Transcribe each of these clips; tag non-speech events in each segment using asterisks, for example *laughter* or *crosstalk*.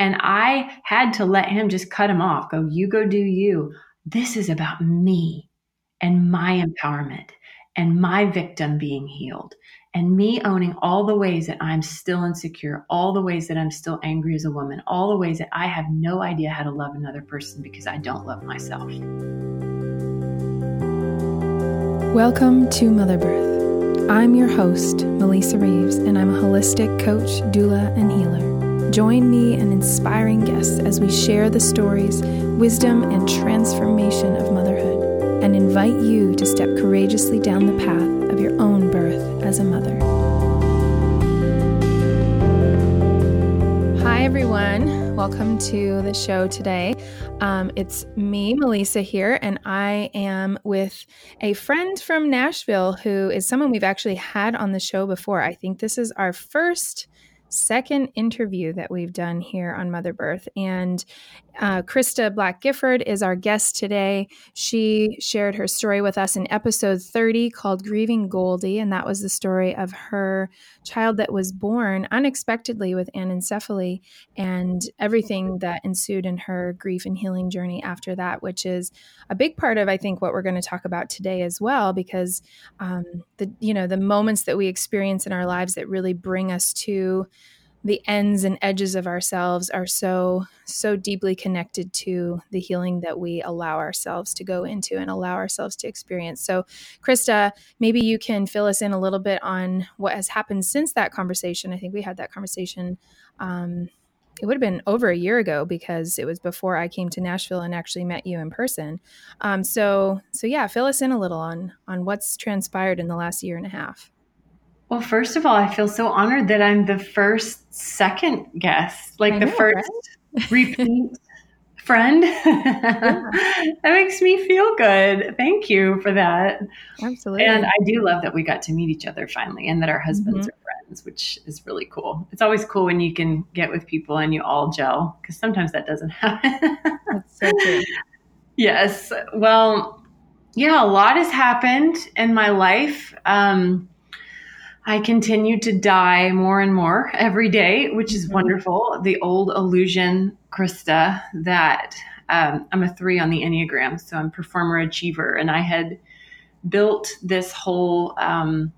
And I had to let him just cut him off, go, you go do you. This is about me and my empowerment and my victim being healed and me owning all the ways that I'm still insecure, all the ways that I'm still angry as a woman, all the ways that I have no idea how to love another person because I don't love myself. Welcome to Mother Birth. I'm your host, Melissa Reeves, and I'm a holistic coach, doula, and healer. Join me and inspiring guests as we share the stories, wisdom, and transformation of motherhood, and invite you to step courageously down the path of your own birth as a mother. Hi, everyone. Welcome to the show today. Um, it's me, Melissa, here, and I am with a friend from Nashville who is someone we've actually had on the show before. I think this is our first second interview that we've done here on Mother Birth. And uh, Krista Black Gifford is our guest today. She shared her story with us in episode 30 called Grieving Goldie. And that was the story of her child that was born unexpectedly with anencephaly and everything that ensued in her grief and healing journey after that, which is a big part of, I think, what we're going to talk about today as well, because um, the, you know, the moments that we experience in our lives that really bring us to the ends and edges of ourselves are so so deeply connected to the healing that we allow ourselves to go into and allow ourselves to experience so krista maybe you can fill us in a little bit on what has happened since that conversation i think we had that conversation um, it would have been over a year ago because it was before I came to Nashville and actually met you in person. Um, so, so yeah, fill us in a little on on what's transpired in the last year and a half. Well, first of all, I feel so honored that I'm the first second guest, like the first right? repeat *laughs* friend. Yeah. that makes me feel good. Thank you for that. Absolutely. And I do love that we got to meet each other finally and that our husbands mm-hmm. are friends, which is really cool. It's always cool when you can get with people and you all gel because sometimes that doesn't *laughs* happen. That's so true. Yes. Well, yeah, a lot has happened in my life. Um, I continue to die more and more every day, which is mm-hmm. wonderful. The old illusion, Krista, that um, I'm a three on the Enneagram, so I'm performer achiever, and I had built this whole um,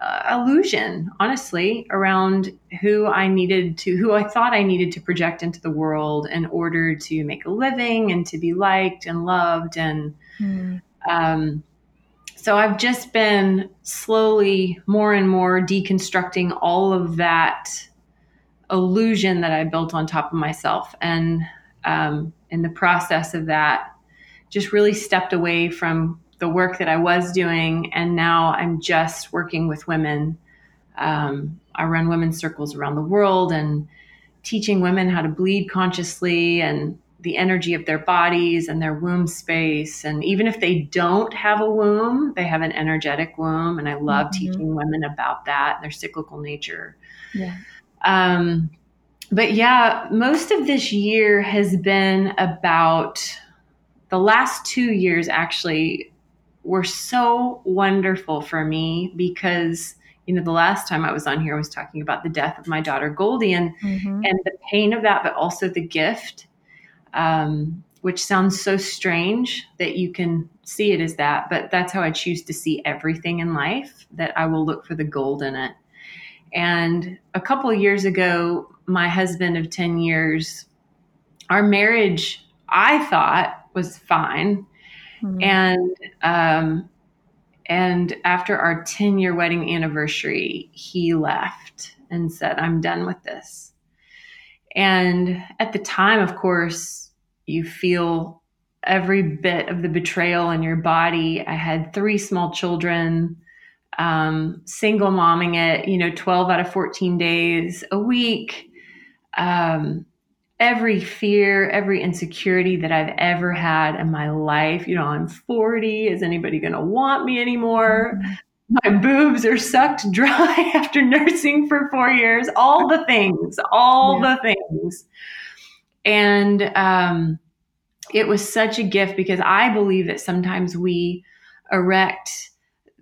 uh, illusion, honestly, around who I needed to, who I thought I needed to project into the world in order to make a living and to be liked and loved and. Mm. Um, so I've just been slowly more and more deconstructing all of that illusion that I built on top of myself. And um, in the process of that, just really stepped away from the work that I was doing. And now I'm just working with women. Um, I run women's circles around the world and teaching women how to bleed consciously and the energy of their bodies and their womb space. And even if they don't have a womb, they have an energetic womb. And I love mm-hmm. teaching women about that, their cyclical nature. Yeah. Um, but yeah, most of this year has been about the last two years actually were so wonderful for me because you know the last time i was on here i was talking about the death of my daughter goldie and mm-hmm. and the pain of that but also the gift um, which sounds so strange that you can see it as that, but that's how I choose to see everything in life, that I will look for the gold in it. And a couple of years ago, my husband of 10 years, our marriage, I thought was fine. Mm-hmm. And, um, and after our 10 year wedding anniversary, he left and said, I'm done with this. And at the time, of course, you feel every bit of the betrayal in your body. I had three small children, um, single momming it, you know, 12 out of 14 days a week. Um, every fear, every insecurity that I've ever had in my life. You know, I'm 40. Is anybody going to want me anymore? My boobs are sucked *laughs* dry after nursing for four years all the things all yeah. the things and um, it was such a gift because i believe that sometimes we erect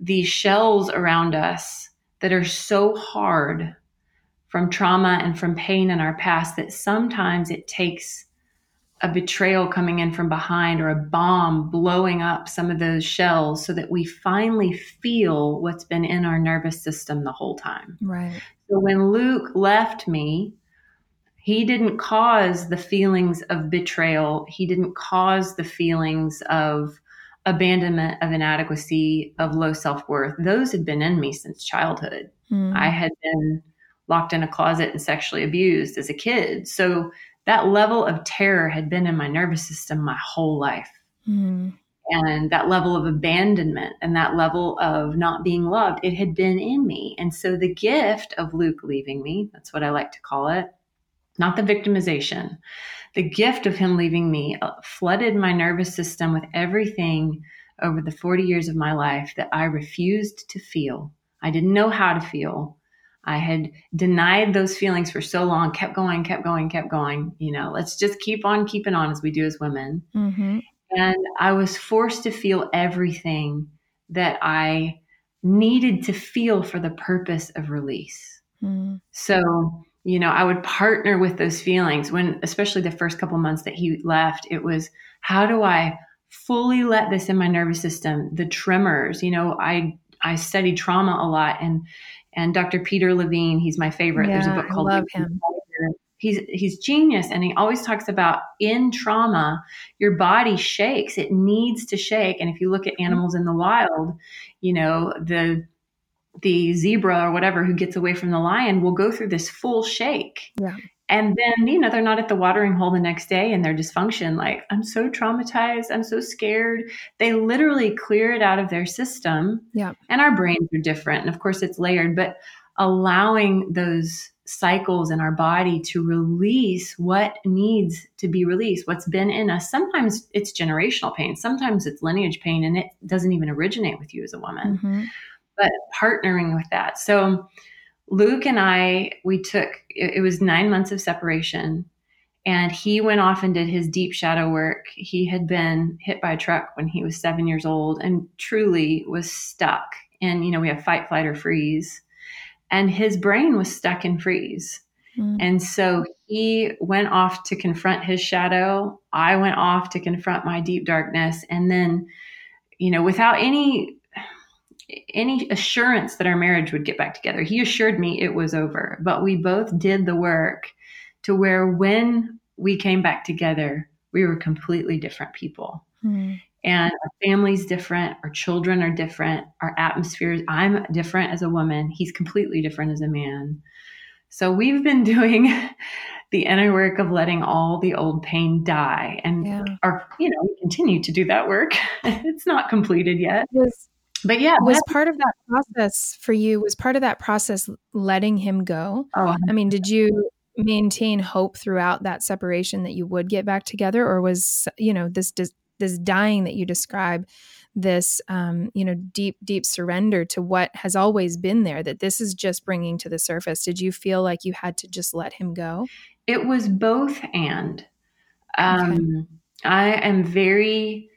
these shells around us that are so hard from trauma and from pain in our past that sometimes it takes a betrayal coming in from behind or a bomb blowing up some of those shells so that we finally feel what's been in our nervous system the whole time. Right. So when Luke left me, he didn't cause the feelings of betrayal. He didn't cause the feelings of abandonment, of inadequacy, of low self worth. Those had been in me since childhood. Mm. I had been locked in a closet and sexually abused as a kid. So that level of terror had been in my nervous system my whole life. Mm. And that level of abandonment and that level of not being loved, it had been in me. And so the gift of Luke leaving me, that's what I like to call it, not the victimization, the gift of him leaving me flooded my nervous system with everything over the 40 years of my life that I refused to feel. I didn't know how to feel. I had denied those feelings for so long, kept going, kept going, kept going. You know, let's just keep on keeping on as we do as women. Mm-hmm. And I was forced to feel everything that I needed to feel for the purpose of release. Mm. So, you know, I would partner with those feelings when, especially the first couple months that he left, it was how do I fully let this in my nervous system? The tremors, you know, I I studied trauma a lot and and Dr. Peter Levine, he's my favorite. Yeah, There's a book called I love him. He's he's genius and he always talks about in trauma your body shakes. It needs to shake and if you look at mm-hmm. animals in the wild, you know, the the zebra or whatever who gets away from the lion will go through this full shake. Yeah. And then, you know, they're not at the watering hole the next day and their dysfunction, like, I'm so traumatized, I'm so scared. They literally clear it out of their system. Yeah. And our brains are different. And of course, it's layered, but allowing those cycles in our body to release what needs to be released, what's been in us. Sometimes it's generational pain, sometimes it's lineage pain, and it doesn't even originate with you as a woman. Mm-hmm. But partnering with that. So, Luke and I, we took, it, was nine months of separation. And he went off and did his deep shadow work. He had been hit by a truck when he was seven years old and truly was stuck. And, you know, we have fight, flight, or freeze. And his brain was stuck in freeze. Mm. And so he went off to confront his shadow. I went off to confront my deep darkness. And then, you know, without any any assurance that our marriage would get back together. He assured me it was over, but we both did the work to where when we came back together, we were completely different people. Mm. And our family's different, our children are different, our atmospheres. I'm different as a woman, he's completely different as a man. So we've been *laughs* doing the inner work of letting all the old pain die and yeah. our you know we continue to do that work *laughs* it's not completed yet but yeah was part of that process for you was part of that process letting him go? Oh i mean did you maintain hope throughout that separation that you would get back together? Or was you know this this dying that you describe this um, you know deep deep surrender to what has always been there that this is just bringing to the surface? Did you feel like you had to just let him go? It was both and. Um, okay. i am very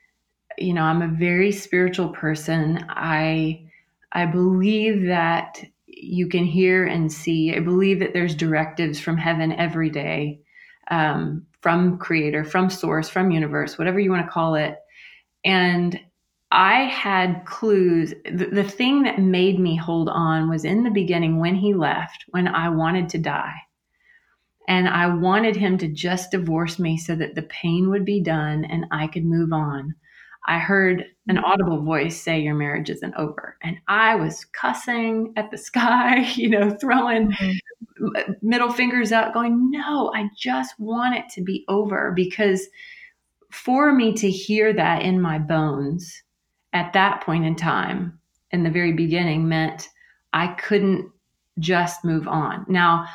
you know, I'm a very spiritual person. I I believe that you can hear and see. I believe that there's directives from heaven every day, um, from creator, from source, from universe, whatever you want to call it. And I had clues. The, the thing that made me hold on was in the beginning when he left, when I wanted to die. And I wanted him to just divorce me so that the pain would be done and I could move on. I heard an mm-hmm. audible voice say, Your marriage isn't over. And I was cussing at the *laughs* sky, you know, throwing mm-hmm. middle fingers up, going, No, I just want it to be over. Because for me to hear that in my bones at that point in time, in the very beginning, meant I couldn't just move on. Now,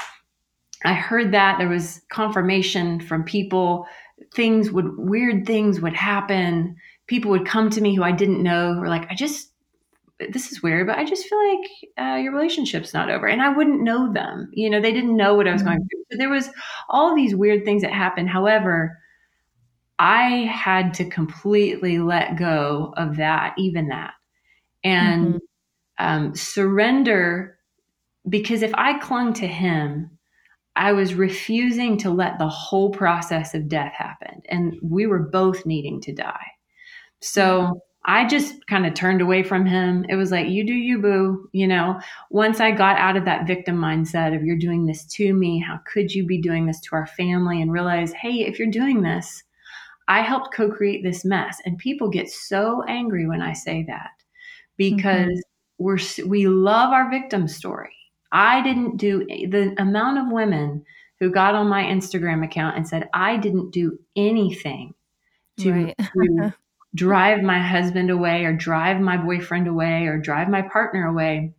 I heard that there was confirmation from people, things would, weird things would happen people would come to me who I didn't know, who were like, I just, this is weird, but I just feel like uh, your relationship's not over. And I wouldn't know them. You know, they didn't know what I was mm-hmm. going through. So there was all these weird things that happened. However, I had to completely let go of that, even that, and mm-hmm. um, surrender. Because if I clung to him, I was refusing to let the whole process of death happen. And we were both needing to die. So I just kind of turned away from him. It was like, you do you, boo. You know, once I got out of that victim mindset of you're doing this to me, how could you be doing this to our family? And realize, hey, if you're doing this, I helped co create this mess. And people get so angry when I say that because mm-hmm. we're, we love our victim story. I didn't do the amount of women who got on my Instagram account and said, I didn't do anything to, right. to drive my husband away or drive my boyfriend away or drive my partner away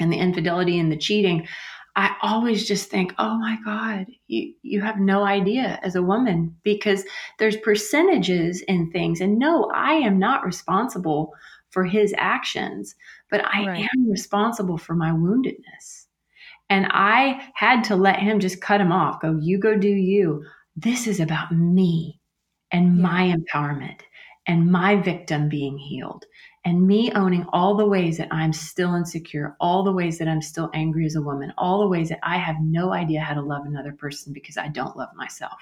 and the infidelity and the cheating i always just think oh my god you, you have no idea as a woman because there's percentages in things. And no i am not responsible for his actions but i right. am responsible for my woundedness. And i had to let him just cut him off go you go do you. This is about me and my empowerment and my victim being healed and me owning all the ways that I'm still insecure, all the ways that I'm still angry as a woman, all the ways that I have no idea how to love another person because I don't love myself.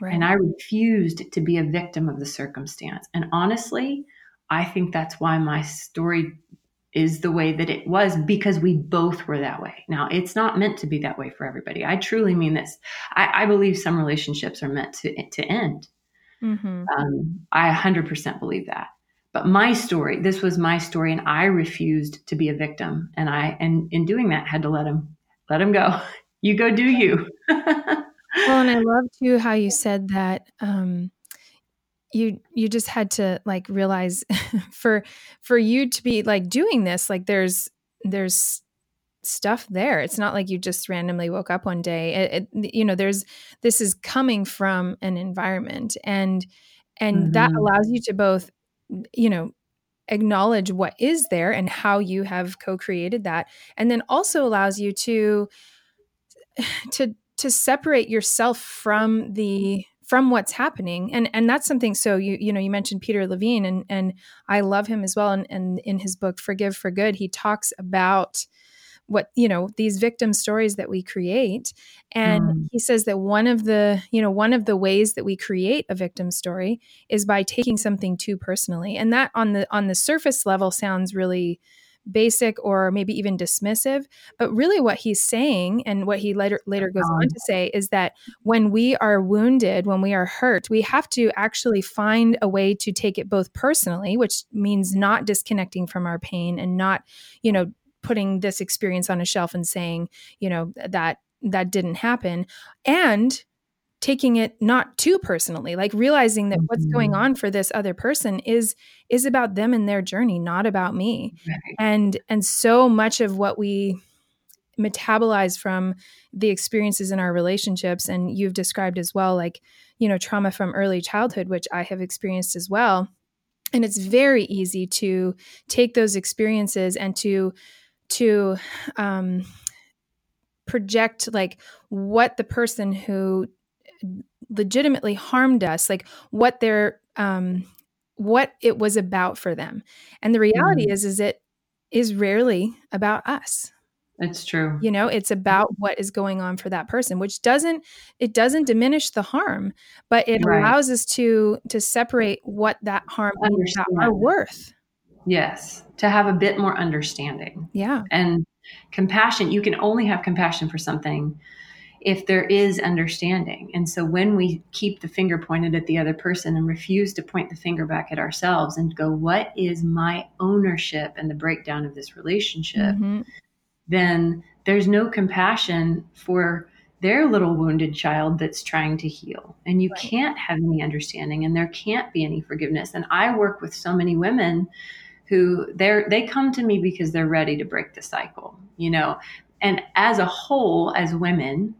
Right. And I refused to be a victim of the circumstance. And honestly, I think that's why my story is the way that it was because we both were that way. Now, it's not meant to be that way for everybody. I truly mean this. I, I believe some relationships are meant to, to end Mm-hmm. Um, I 100% believe that. But my story, this was my story, and I refused to be a victim. And I, and in doing that, had to let him, let him go. *laughs* You go do you. *laughs* well, and I love too how you said that. Um, you you just had to like realize *laughs* for for you to be like doing this like there's there's stuff there. It's not like you just randomly woke up one day. It, it, you know, there's this is coming from an environment, and and mm-hmm. that allows you to both, you know, acknowledge what is there and how you have co-created that, and then also allows you to *sighs* to to separate yourself from the from what's happening and and that's something so you you know you mentioned peter levine and and i love him as well and, and in his book forgive for good he talks about what you know these victim stories that we create. And mm. he says that one of the you know one of the ways that we create a victim story is by taking something too personally. And that on the on the surface level sounds really basic or maybe even dismissive. But really what he's saying and what he later later goes on to say is that when we are wounded when we are hurt we have to actually find a way to take it both personally which means not disconnecting from our pain and not you know putting this experience on a shelf and saying, you know, that that didn't happen and taking it not too personally like realizing that what's going mm-hmm. on for this other person is is about them and their journey not about me right. and and so much of what we metabolize from the experiences in our relationships and you've described as well like you know trauma from early childhood which i have experienced as well and it's very easy to take those experiences and to to um, project like what the person who legitimately harmed us like what their um what it was about for them. And the reality mm. is is it is rarely about us. It's true. You know it's about what is going on for that person which doesn't it doesn't diminish the harm but it right. allows us to to separate what that harm is our worth Yes, to have a bit more understanding. Yeah. And compassion, you can only have compassion for something if there is understanding. And so when we keep the finger pointed at the other person and refuse to point the finger back at ourselves and go, what is my ownership and the breakdown of this relationship? Mm-hmm. Then there's no compassion for their little wounded child that's trying to heal. And you right. can't have any understanding and there can't be any forgiveness. And I work with so many women who they're they come to me because they're ready to break the cycle you know? And as a whole as women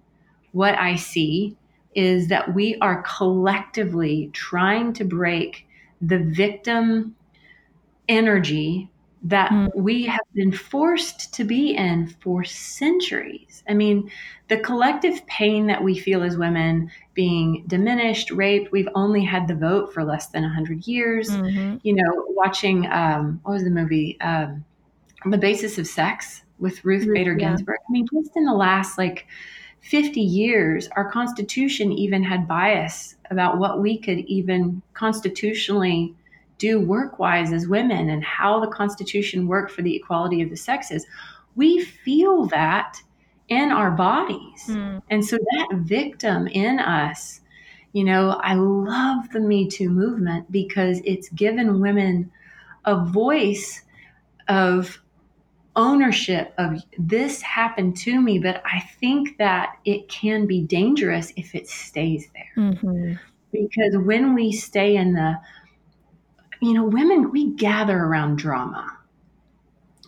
what i see is that we are collectively trying to break the victim energy that mm. we have been forced to be in for centuries. I mean, the collective pain that we feel as women being diminished, raped, we've only had the vote for less than 100 years. Mm-hmm. You know, watching, um, what was the movie? Um, the Basis of Sex with Ruth Bader Ginsburg. I mean, just in the last like 50 years, our Constitution even had bias about what we could even constitutionally do work wise as women and how the Constitution worked for the equality of the sexes. We feel that in our bodies. Mm. And so that victim in us, you know, I love the Me Too movement because it's given women a voice of ownership of this happened to me, but I think that it can be dangerous if it stays there. Mm-hmm. Because when we stay in the, you know, women, we gather around drama,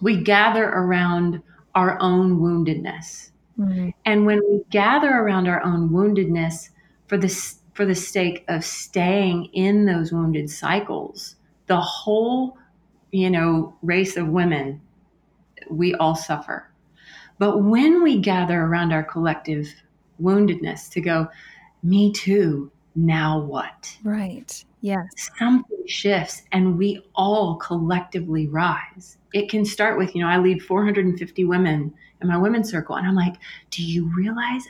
we gather around our own woundedness. Mm-hmm. And when we gather around our own woundedness for the, for the sake of staying in those wounded cycles, the whole, you know, race of women we all suffer. But when we gather around our collective woundedness to go, me too, now what? Right. Yes. Something shifts and we all collectively rise. It can start with, you know, I lead 450 women in my women's circle. And I'm like, do you realize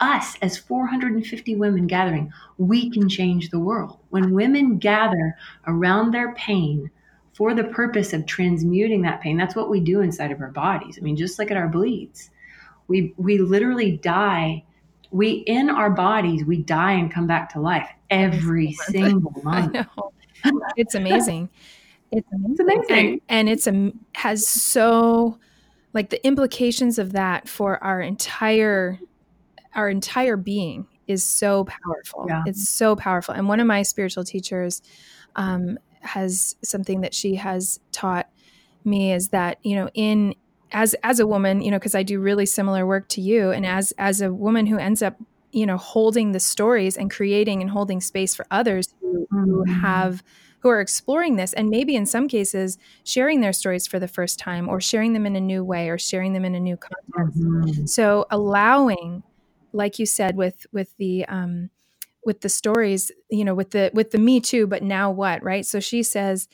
us as 450 women gathering, we can change the world. When women gather around their pain, for the purpose of transmuting that pain. That's what we do inside of our bodies. I mean, just look at our bleeds. We we literally die. We in our bodies, we die and come back to life every single month. *laughs* It's amazing. It's amazing. It's amazing. And, and it's a has so like the implications of that for our entire our entire being is so powerful. Yeah. It's so powerful. And one of my spiritual teachers um, has something that she has taught me is that you know in as as a woman you know because i do really similar work to you and as as a woman who ends up you know holding the stories and creating and holding space for others who, who mm-hmm. have who are exploring this and maybe in some cases sharing their stories for the first time or sharing them in a new way or sharing them in a new context mm-hmm. so allowing like you said with with the um with the stories you know with the with the me too but now what right so she says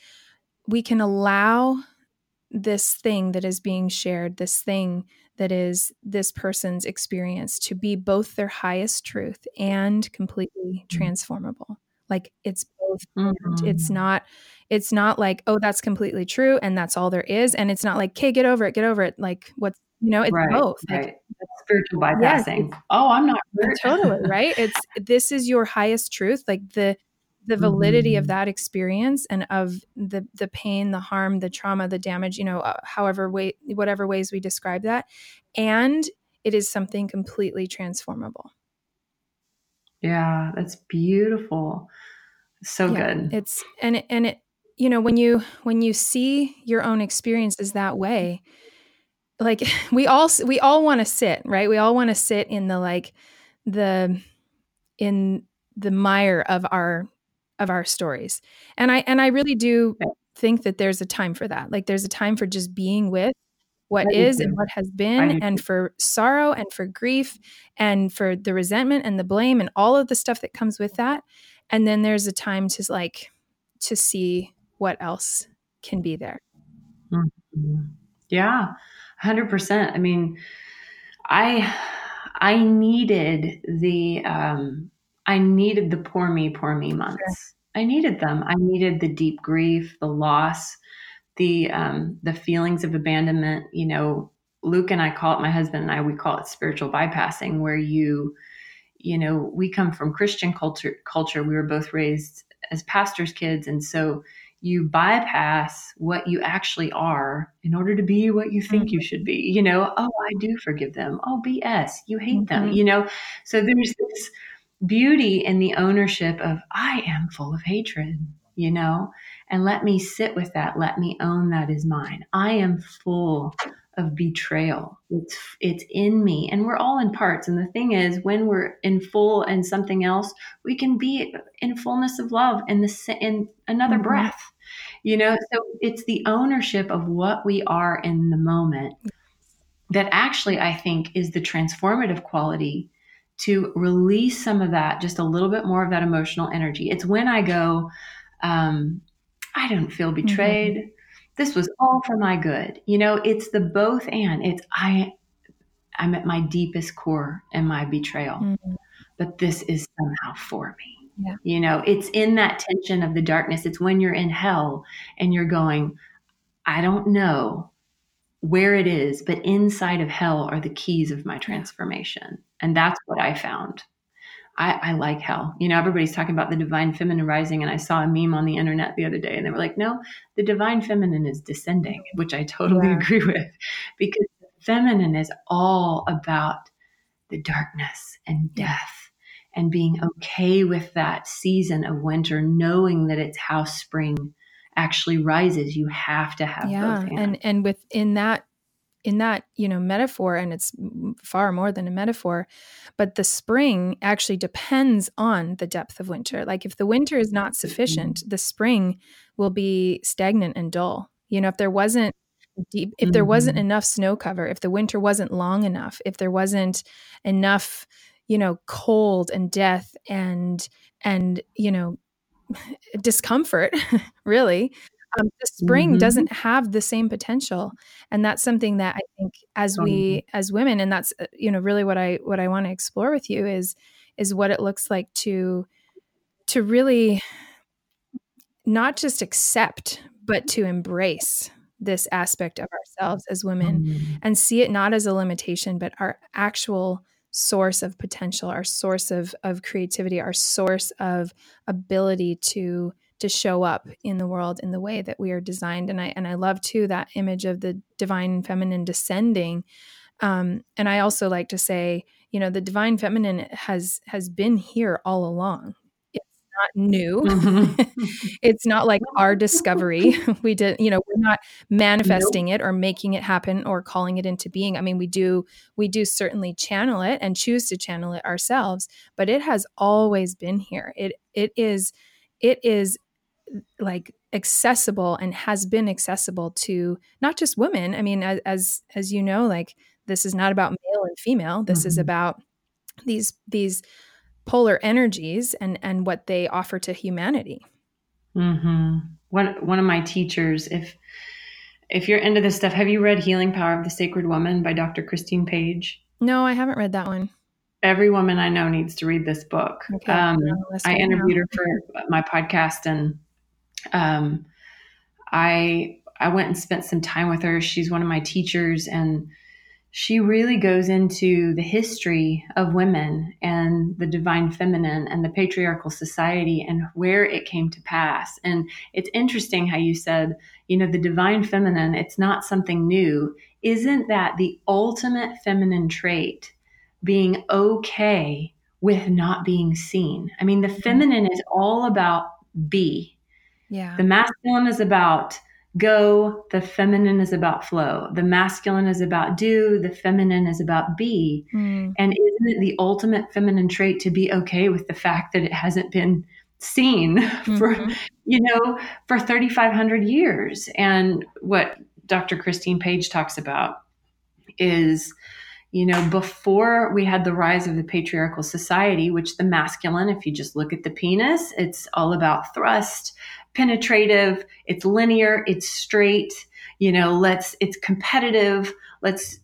we can allow this thing that is being shared this thing that is this person's experience to be both their highest truth and completely mm-hmm. transformable like it's both mm-hmm. it's not it's not like oh that's completely true and that's all there is and it's not like okay get over it get over it like what's you know it's right, both right. like spiritual bypassing. Yes, oh, I'm not hurt. totally right. It's this is your highest truth. Like the the validity of that experience and of the the pain, the harm, the trauma, the damage. You know, uh, however way, whatever ways we describe that, and it is something completely transformable. Yeah, that's beautiful. So yeah, good. It's and and it you know when you when you see your own experiences that way like *laughs* we all we all want to sit right we all want to sit in the like the in the mire of our of our stories. And i and i really do think that there's a time for that. Like there's a time for just being with what is and what has been and for sorrow and for grief and for the resentment and the blame and all of the stuff that comes with that. And then there's a time to like to see what else can be there. Mm-hmm. yeah 100%. I mean, I I needed the um I needed the poor me, poor me months. I needed them. I needed the deep grief, the loss, the um the feelings of abandonment, you know, Luke and I call it my husband and I we call it spiritual bypassing where you you know, we come from Christian culture culture. We were both raised as pastors' kids and so you bypass what you actually are in order to be what you think mm-hmm. you should be. You know, oh, I do forgive them. Oh, BS, you hate mm-hmm. them. You know, so there's this beauty in the ownership of I am full of hatred, you know, and let me sit with that. Let me own that is mine. I am full of betrayal. It's it's in me, and we're all in parts. And the thing is, when we're in full and something else, we can be in fullness of love in the in another mm-hmm. breath. You know, so it's the ownership of what we are in the moment that actually I think is the transformative quality to release some of that, just a little bit more of that emotional energy. It's when I go, um, I don't feel mm-hmm. betrayed. Mm-hmm this was all for my good. You know, it's the both and it's I I'm at my deepest core in my betrayal. Mm-hmm. But this is somehow for me. Yeah. You know, it's in that tension of the darkness. It's when you're in hell and you're going, I don't know where it is, but inside of hell are the keys of my transformation. And that's what I found. I, I, like hell. You know, everybody's talking about the divine feminine rising, and I saw a meme on the internet the other day, and they were like, no, the divine feminine is descending, which I totally yeah. agree with because feminine is all about the darkness and death and being okay with that season of winter, knowing that it's how spring actually rises. You have to have yeah, and and within that in that you know metaphor and it's far more than a metaphor but the spring actually depends on the depth of winter like if the winter is not sufficient mm-hmm. the spring will be stagnant and dull you know if there wasn't deep if there wasn't mm-hmm. enough snow cover if the winter wasn't long enough if there wasn't enough you know cold and death and and you know discomfort *laughs* really um, the spring mm-hmm. doesn't have the same potential and that's something that i think as we as women and that's uh, you know really what i what i want to explore with you is is what it looks like to to really not just accept but to embrace this aspect of ourselves as women mm-hmm. and see it not as a limitation but our actual source of potential our source of of creativity our source of ability to to show up in the world in the way that we are designed. And i and i love too that image of the divine feminine descending. Um, and i also like to say you know the divine feminine has has been here all along not new *laughs* mm-hmm. it's not like *laughs* our discovery *laughs* we did you know we're not manifesting nope. it or making it happen or calling it into being i mean we do we do certainly channel it and choose to channel it ourselves but it has always been here it it is it is like accessible and has been accessible to not just women. I mean, as as you know, like this is not about male and female. This mm-hmm. is about these these polar energies and and what they offer to humanity. Mm-hmm. One one of my teachers, if if you're into this stuff, have you read Healing Power of the Sacred Woman by Dr. Christine Page? No, I haven't read that one every woman I know needs to read this book. Okay, um, I interviewed her for my podcast, and um, I I went and spent some time with her. She's one of my teachers, and she really goes into the history of women and the divine feminine and the patriarchal society and where it came to pass. And it's interesting how you said, you know, the divine feminine, it's not something new. Isn't that the ultimate feminine trait? Being okay with not being seen. I mean, the mm-hmm. feminine is all about be yeah. The masculine is about go, the feminine is about flow. The masculine is about do, the feminine is about be. Mm. And isn't it the ultimate feminine trait to be okay with the fact that it hasn't been seen *laughs* mm-hmm. for you know for 3500 years and what dr christine page talks about is you know before we had the rise of the patriarchal society which the masculine if you just look at the penis it's all about thrust penetrative, it's linear, it's straight, you know, let's it's competitive, let's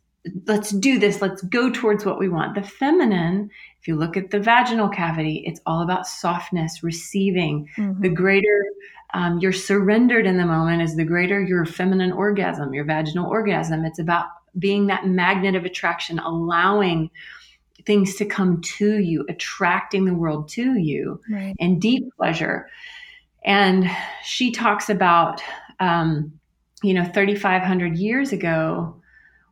let's do this, let's go towards what we want. The feminine, if you look at the vaginal cavity, it's all about softness, receiving. Mm-hmm. The greater um, you're surrendered in the moment is the greater your feminine orgasm, your vaginal orgasm. It's about being that magnet of attraction, allowing things to come to you, attracting the world to you, right. and deep pleasure. And she talks about, um, you know, 3,500 years ago,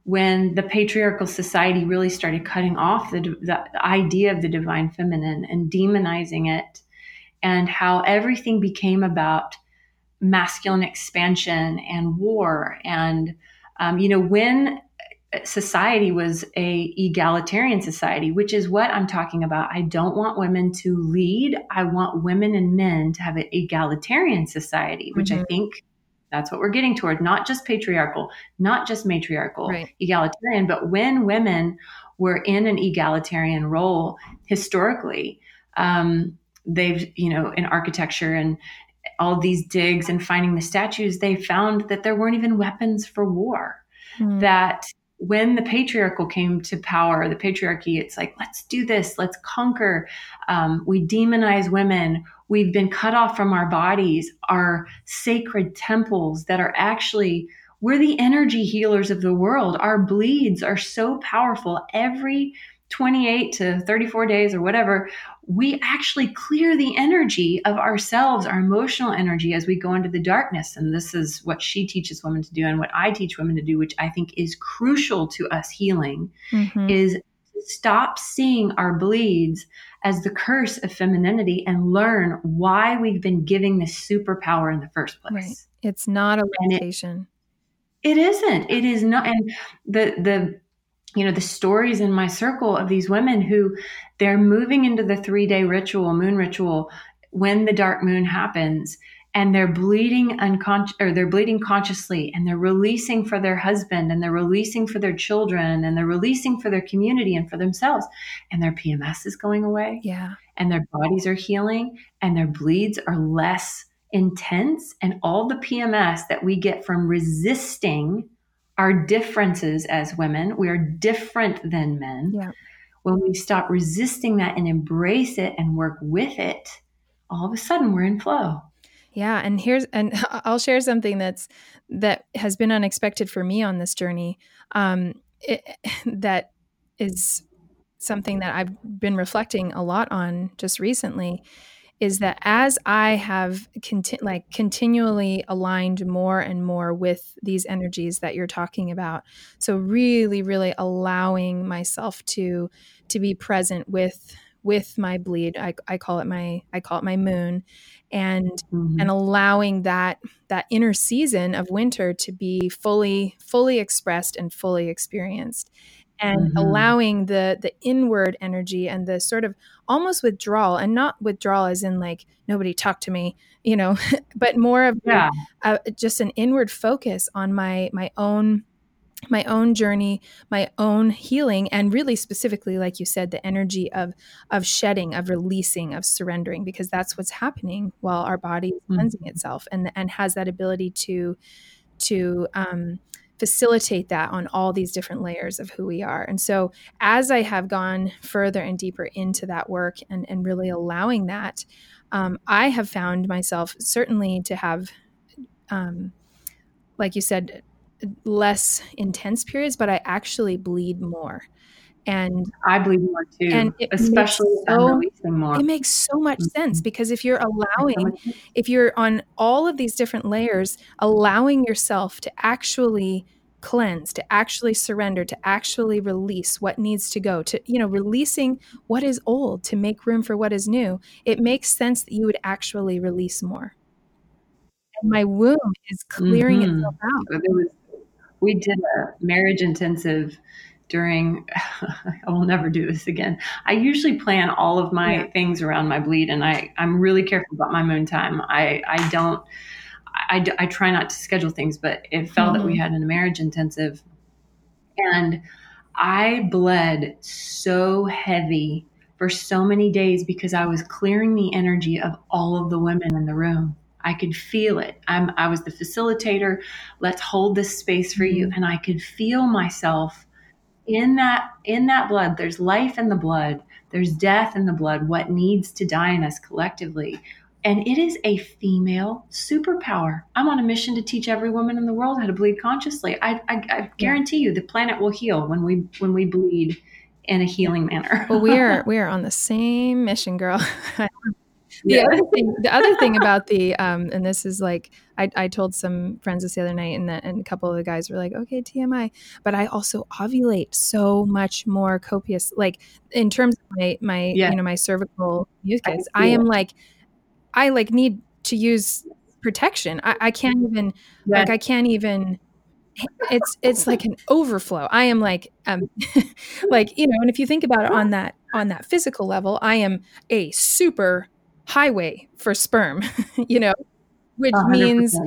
when the patriarchal society really started cutting off the, the idea of the divine feminine and demonizing it, and how everything became about masculine expansion and war. And, um, you know, when society was a egalitarian society which is what i'm talking about i don't want women to lead i want women and men to have an egalitarian society which mm-hmm. i think that's what we're getting toward not just patriarchal not just matriarchal right. egalitarian but when women were in an egalitarian role historically um, they've you know in architecture and all these digs and finding the statues they found that there weren't even weapons for war mm. that when the patriarchal came to power, the patriarchy, it's like, let's do this, let's conquer. Um, we demonize women. We've been cut off from our bodies, our sacred temples that are actually, we're the energy healers of the world. Our bleeds are so powerful. Every 28 to 34 days or whatever, we actually clear the energy of ourselves, our emotional energy as we go into the darkness. And this is what she teaches women to do and what I teach women to do, which I think is crucial to us healing, mm-hmm. is stop seeing our bleeds as the curse of femininity and learn why we've been giving this superpower in the first place. Right. It's not a limitation. It, it isn't. It is not. And the the you know the stories in my circle of these women who they're moving into the three day ritual moon ritual when the dark moon happens and they're bleeding unconscious or they're bleeding consciously and they're releasing for their husband and they're releasing for their children and they're releasing for their community and for themselves and their pms is going away. Yeah. And their bodies are healing and their bleeds are less intense and all the pms that we get from resisting our differences as women. We are different than men. Yeah. When we stop resisting that and embrace it and work with it, all of a sudden we're in flow. Yeah, and here's and *laughs* I'll share something that's that has been unexpected for me on this journey. Um, it, *laughs* that is something that I've been reflecting a lot on just recently is that as I have conti- like continually aligned more and more with these energies that you're talking about, so really, really allowing myself to to be present with with my bleed. I, I call it my I call it my moon, and mm-hmm. and allowing that that inner season of winter to be fully fully expressed and fully experienced and mm-hmm. allowing the the inward energy and the sort of almost withdrawal and not withdrawal as in like nobody talk to me you know *laughs* but more of yeah. uh, just an inward focus on my my own my own journey my own healing and really specifically like you said the energy of of shedding of releasing of surrendering because that's what's happening while our body is mm-hmm. cleansing itself and and has that ability to to um facilitate that on all these different layers of who we are. And so, as I have gone further and deeper into that work and, and really allowing that, um, I have found myself certainly to have, um, like you said, less intense periods, but I actually bleed more and I bleed more too, and especially so, releasing more. It makes so much mm-hmm. sense because if you're allowing, if you're on all of these different layers, allowing yourself to actually cleanse, to actually surrender, to actually release what needs to go, to you know, releasing what is old to make room for what is new, it makes sense that you would actually release more. And my womb is clearing mm-hmm. itself out. Was, we did a marriage intensive during *laughs* I will never do this again. I usually plan all of my yeah. things around my bleed and I I'm really careful about my moon time. I I don't I, I try not to schedule things, but it felt mm-hmm. that we mm-hmm. had a marriage intensive and I bled so heavy for so many days because I was clearing the energy of all of the women in the room. I could feel it. I'm I was the facilitator. Let's hold this space for you mm-hmm. and I could feel myself in that in that blood there's life in the blood there's death in the blood what needs to die in us collectively. And it is a female superpower. I'm on a mission to teach every woman in the world how to bleed consciously. I, I, I guarantee you the planet will heal when we when we bleed in a healing manner. Well we are *laughs* we are on the same mission girl *laughs* the yeah. other thing, the other thing *laughs* about the, um, and this is like, I, I told some friends this the other night, and, the, and a couple of the guys were like, "Okay, TMI," but I also ovulate so much more copious. Like in terms of my my yeah. you know my cervical mucus, I, I am like, I like need to use protection. I, I can't even yeah. like I can't even it's it's like an overflow i am like um *laughs* like you know and if you think about it on that on that physical level i am a super highway for sperm, *laughs* you know, which 100%. means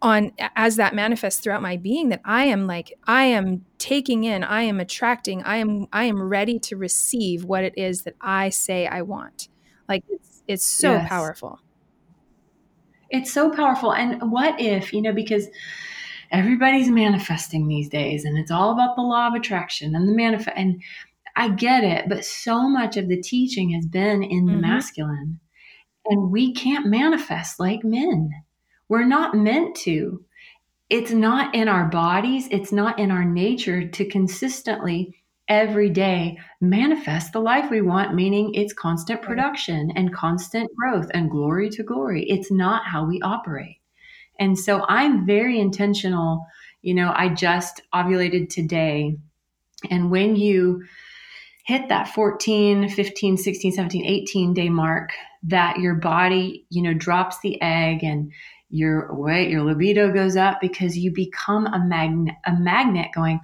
on as that manifests throughout my being that I am like I am taking in, I am attracting, I am I am ready to receive what it is that I say I want. Like it's it's so yes. powerful. It's so powerful. And what if, you know, because everybody's manifesting these days and it's all about the law of attraction and the manifest and I get it, but so much of the teaching has been in the mm-hmm. masculine. And we can't manifest like men. We're not meant to. It's not in our bodies, it's not in our nature to consistently every day manifest the life we want, meaning it's constant production and constant growth and glory to glory. It's not how we operate. And so I'm very intentional. You know, I just ovulated today. And when you hit that 14, 15, 16, 17, 18 day mark, that your body, you know, drops the egg and your right, your libido goes up because you become a magnet, a magnet going,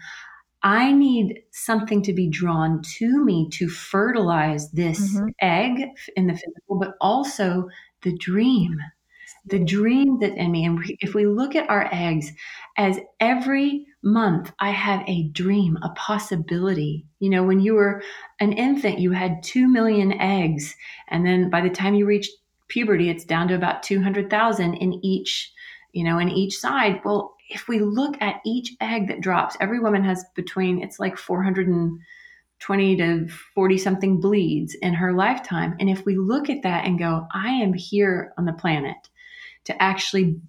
I need something to be drawn to me to fertilize this mm-hmm. egg in the physical, but also the dream, the dream that in me. And if we look at our eggs as every month, I have a dream, a possibility. You know, when you were an infant, you had 2 million eggs. And then by the time you reached puberty, it's down to about 200,000 in each, you know, in each side. Well, if we look at each egg that drops, every woman has between, it's like 420 to 40 something bleeds in her lifetime. And if we look at that and go, I am here on the planet to actually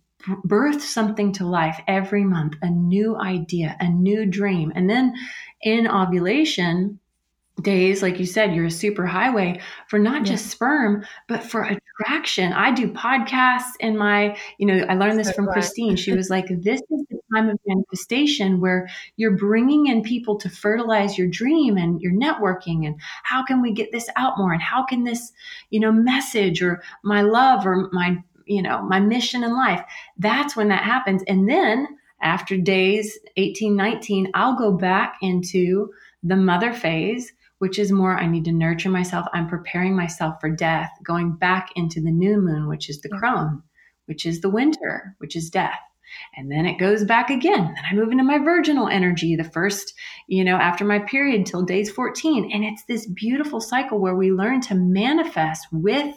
birth something to life every month, a new idea, a new dream. And then in ovulation, days, like you said, you're a super highway for not yeah. just sperm, but for attraction. I do podcasts in my, you know, I learned this from. Christine. She was like, *laughs* this is the time of manifestation where you're bringing in people to fertilize your dream and your networking and how can we get this out more and how can this, you know, message or my love or my, you know, my mission in life. That's when that happens. And then after days 18, 19, I'll go back into the mother phase which is more I need to nurture myself. I'm preparing myself for death, going back into the new moon, which is the crone, which is the winter, which is death. And then it goes back again. Then I move into my virginal energy, the first, you know, after my period till days 14. And it's this beautiful cycle where we learn to manifest with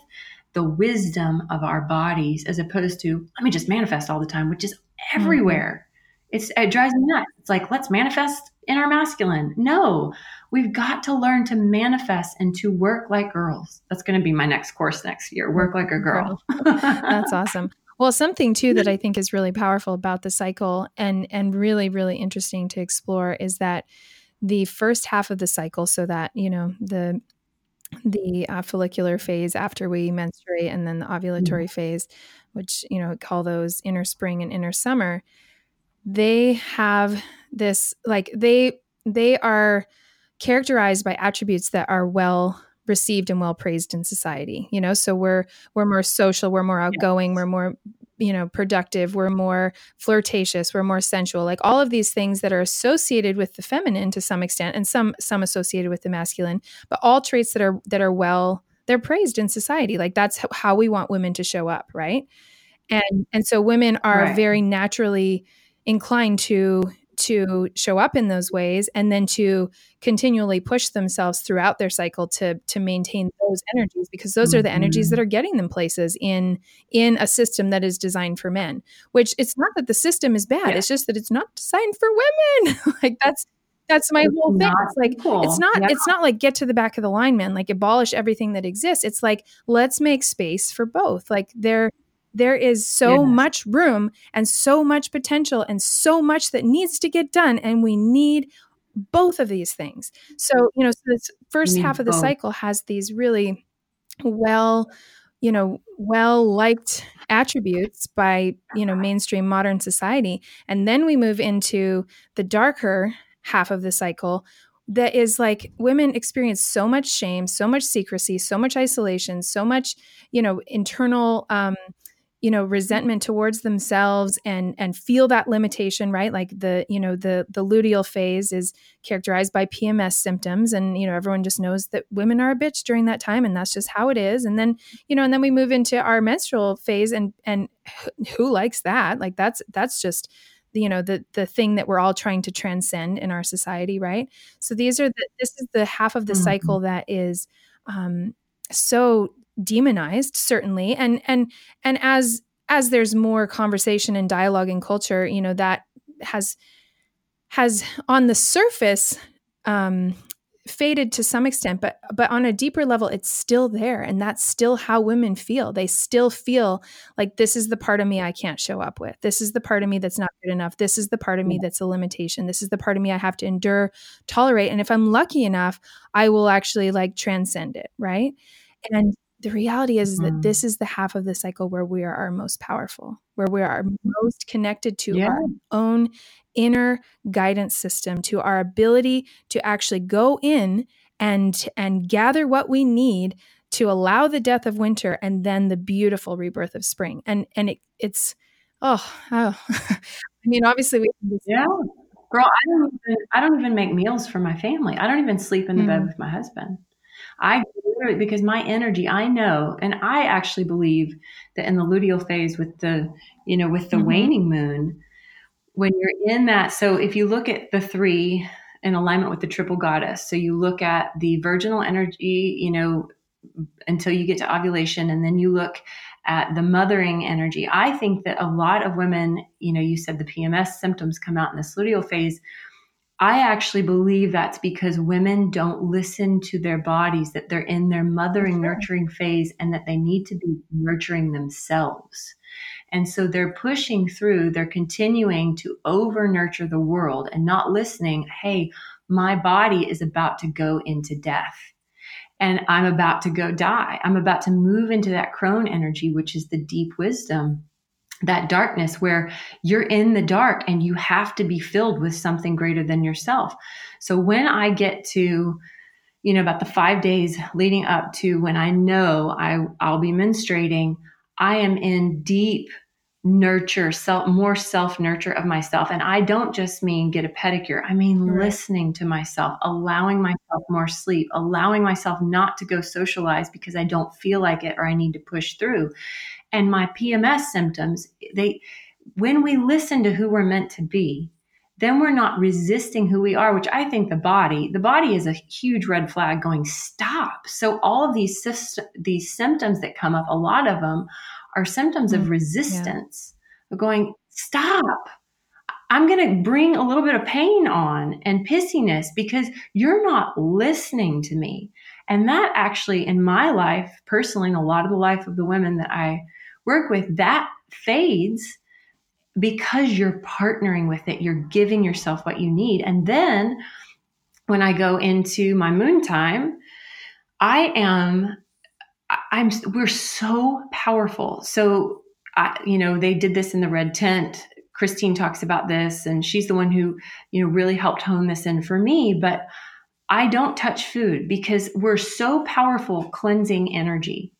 the wisdom of our bodies as opposed to let me just manifest all the time, which is everywhere. Mm-hmm. It's, it drives me nuts. It's like, let's manifest in our masculine. No, we've got to learn to manifest and to work like girls. That's going to be my next course next year work like a girl. That's awesome. Well, something too that I think is really powerful about the cycle and and really really interesting to explore is that the first half of the cycle so that, you know, the the uh, follicular phase after we menstruate and then the ovulatory mm-hmm. phase, which, you know, call those inner spring and inner summer, they have this like they they are characterized by attributes that are well received and well praised in society you know so we're we're more social we're more outgoing yes. we're more you know productive we're more flirtatious we're more sensual like all of these things that are associated with the feminine to some extent and some some associated with the masculine but all traits that are that are well they're praised in society like that's how we want women to show up right and and so women are right. very naturally inclined to to show up in those ways and then to continually push themselves throughout their cycle to to maintain those energies because those mm-hmm. are the energies that mm-hmm. are getting them places in in a system that is designed for men which it's not that the system is bad yeah. it's just that it's not designed for women *laughs* like that's that's my it's whole thing it's like cool. it's not yeah. it's not like get to the back of the line man like abolish everything that exists it's like let's make space for both like there there is so much room and so much potential and so much that needs to get done and we need both of these things so you know so this first half of the both. cycle has these really well you know well liked attributes by you know mainstream modern society and then we move into the darker half of the cycle that is like women experience so much shame so much secrecy so much isolation so much you know internal um you know resentment towards themselves and and feel that limitation right? Like the you know the the luteal phase is characterized by pms symptoms and you know everyone just knows that women are a bitch during that time and that's just how it is. And then you know and then we move into our menstrual phase and and who likes that? Like that's that's just you know the the thing that we're all trying to transcend in our society right? So these are the this is the half of the mm-hmm. cycle that is um so demonized certainly. And and and as as there's more conversation and dialogue in culture you know that has has on the surface um, faded to some extent but but on a deeper level it's still there. And that's still how women feel. They still feel like this is the part of me i can't show up with. This is the part of me that's not good enough. This is the part of me that's a limitation. This is the part of me i have to endure tolerate. And if i'm lucky enough i will actually like transcend it right? And the reality is, mm. that this is the half of the cycle where we are our most powerful, where we are most connected to yeah. our own inner guidance system, to our ability to actually go in and and gather what we need to allow the death of winter and then the beautiful rebirth of spring. And and it, it's oh, oh. *laughs* I mean, obviously we yeah. Girl, I don't even I don't even make meals for my family. I don't even sleep in the mm. bed with my husband. I literally because my energy, I know, and I actually believe that in the luteal phase with the, you know, with the mm-hmm. waning moon, when you're in that, so if you look at the three in alignment with the triple goddess, so you look at the virginal energy, you know, until you get to ovulation, and then you look at the mothering energy. I think that a lot of women, you know, you said the PMS symptoms come out in this luteal phase I actually believe that's because women don't listen to their bodies, that they're in their mothering, nurturing phase, and that they need to be nurturing themselves. And so they're pushing through, they're continuing to over nurture the world and not listening. Hey, my body is about to go into death and I'm about to go die. I'm about to move into that crone energy, which is the deep wisdom that darkness where you're in the dark and you have to be filled with something greater than yourself. So when I get to, you know, about the five days leading up to when I know I, I'll be menstruating, I am in deep nurture, self, more self nurture of myself. And I don't just mean get a pedicure. I mean right. listening to myself, allowing myself more sleep, allowing myself not to go socialize because I don't feel like it or I need to push through and my PMS symptoms, they when we listen to who we're meant to be, then we're not resisting who we are, which I think the body, the body is a huge red flag going, stop. So all of these, these symptoms that come up, a lot of them are symptoms of mm, resistance, yeah. of going, stop. I'm going to bring a little bit of pain on and pissiness because you're not listening to me. And that actually, in my life, personally, and a lot of the life of the women that I work with, that fades because you're partnering with it. You're giving yourself what you need. And then when I go into my moon time, I am, I'm, we're so powerful. So, I, you know, they did this in the red tent. Christine talks about this, and she's the one who, you know, really helped hone this in for me. But I don't touch food because we're so powerful cleansing energy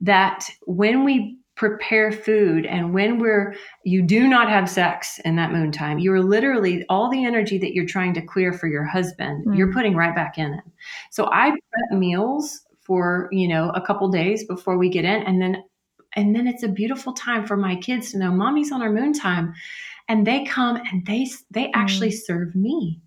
that when we prepare food. And when we're you do not have sex in that moon time you're literally all the energy that you're trying to clear for your husband mm. you're putting right back in it so i prep meals for you know a couple days before we get in. And then and then it's a beautiful time for my kids to know mommy's on our moon time. And they come and they they actually mm. serve me.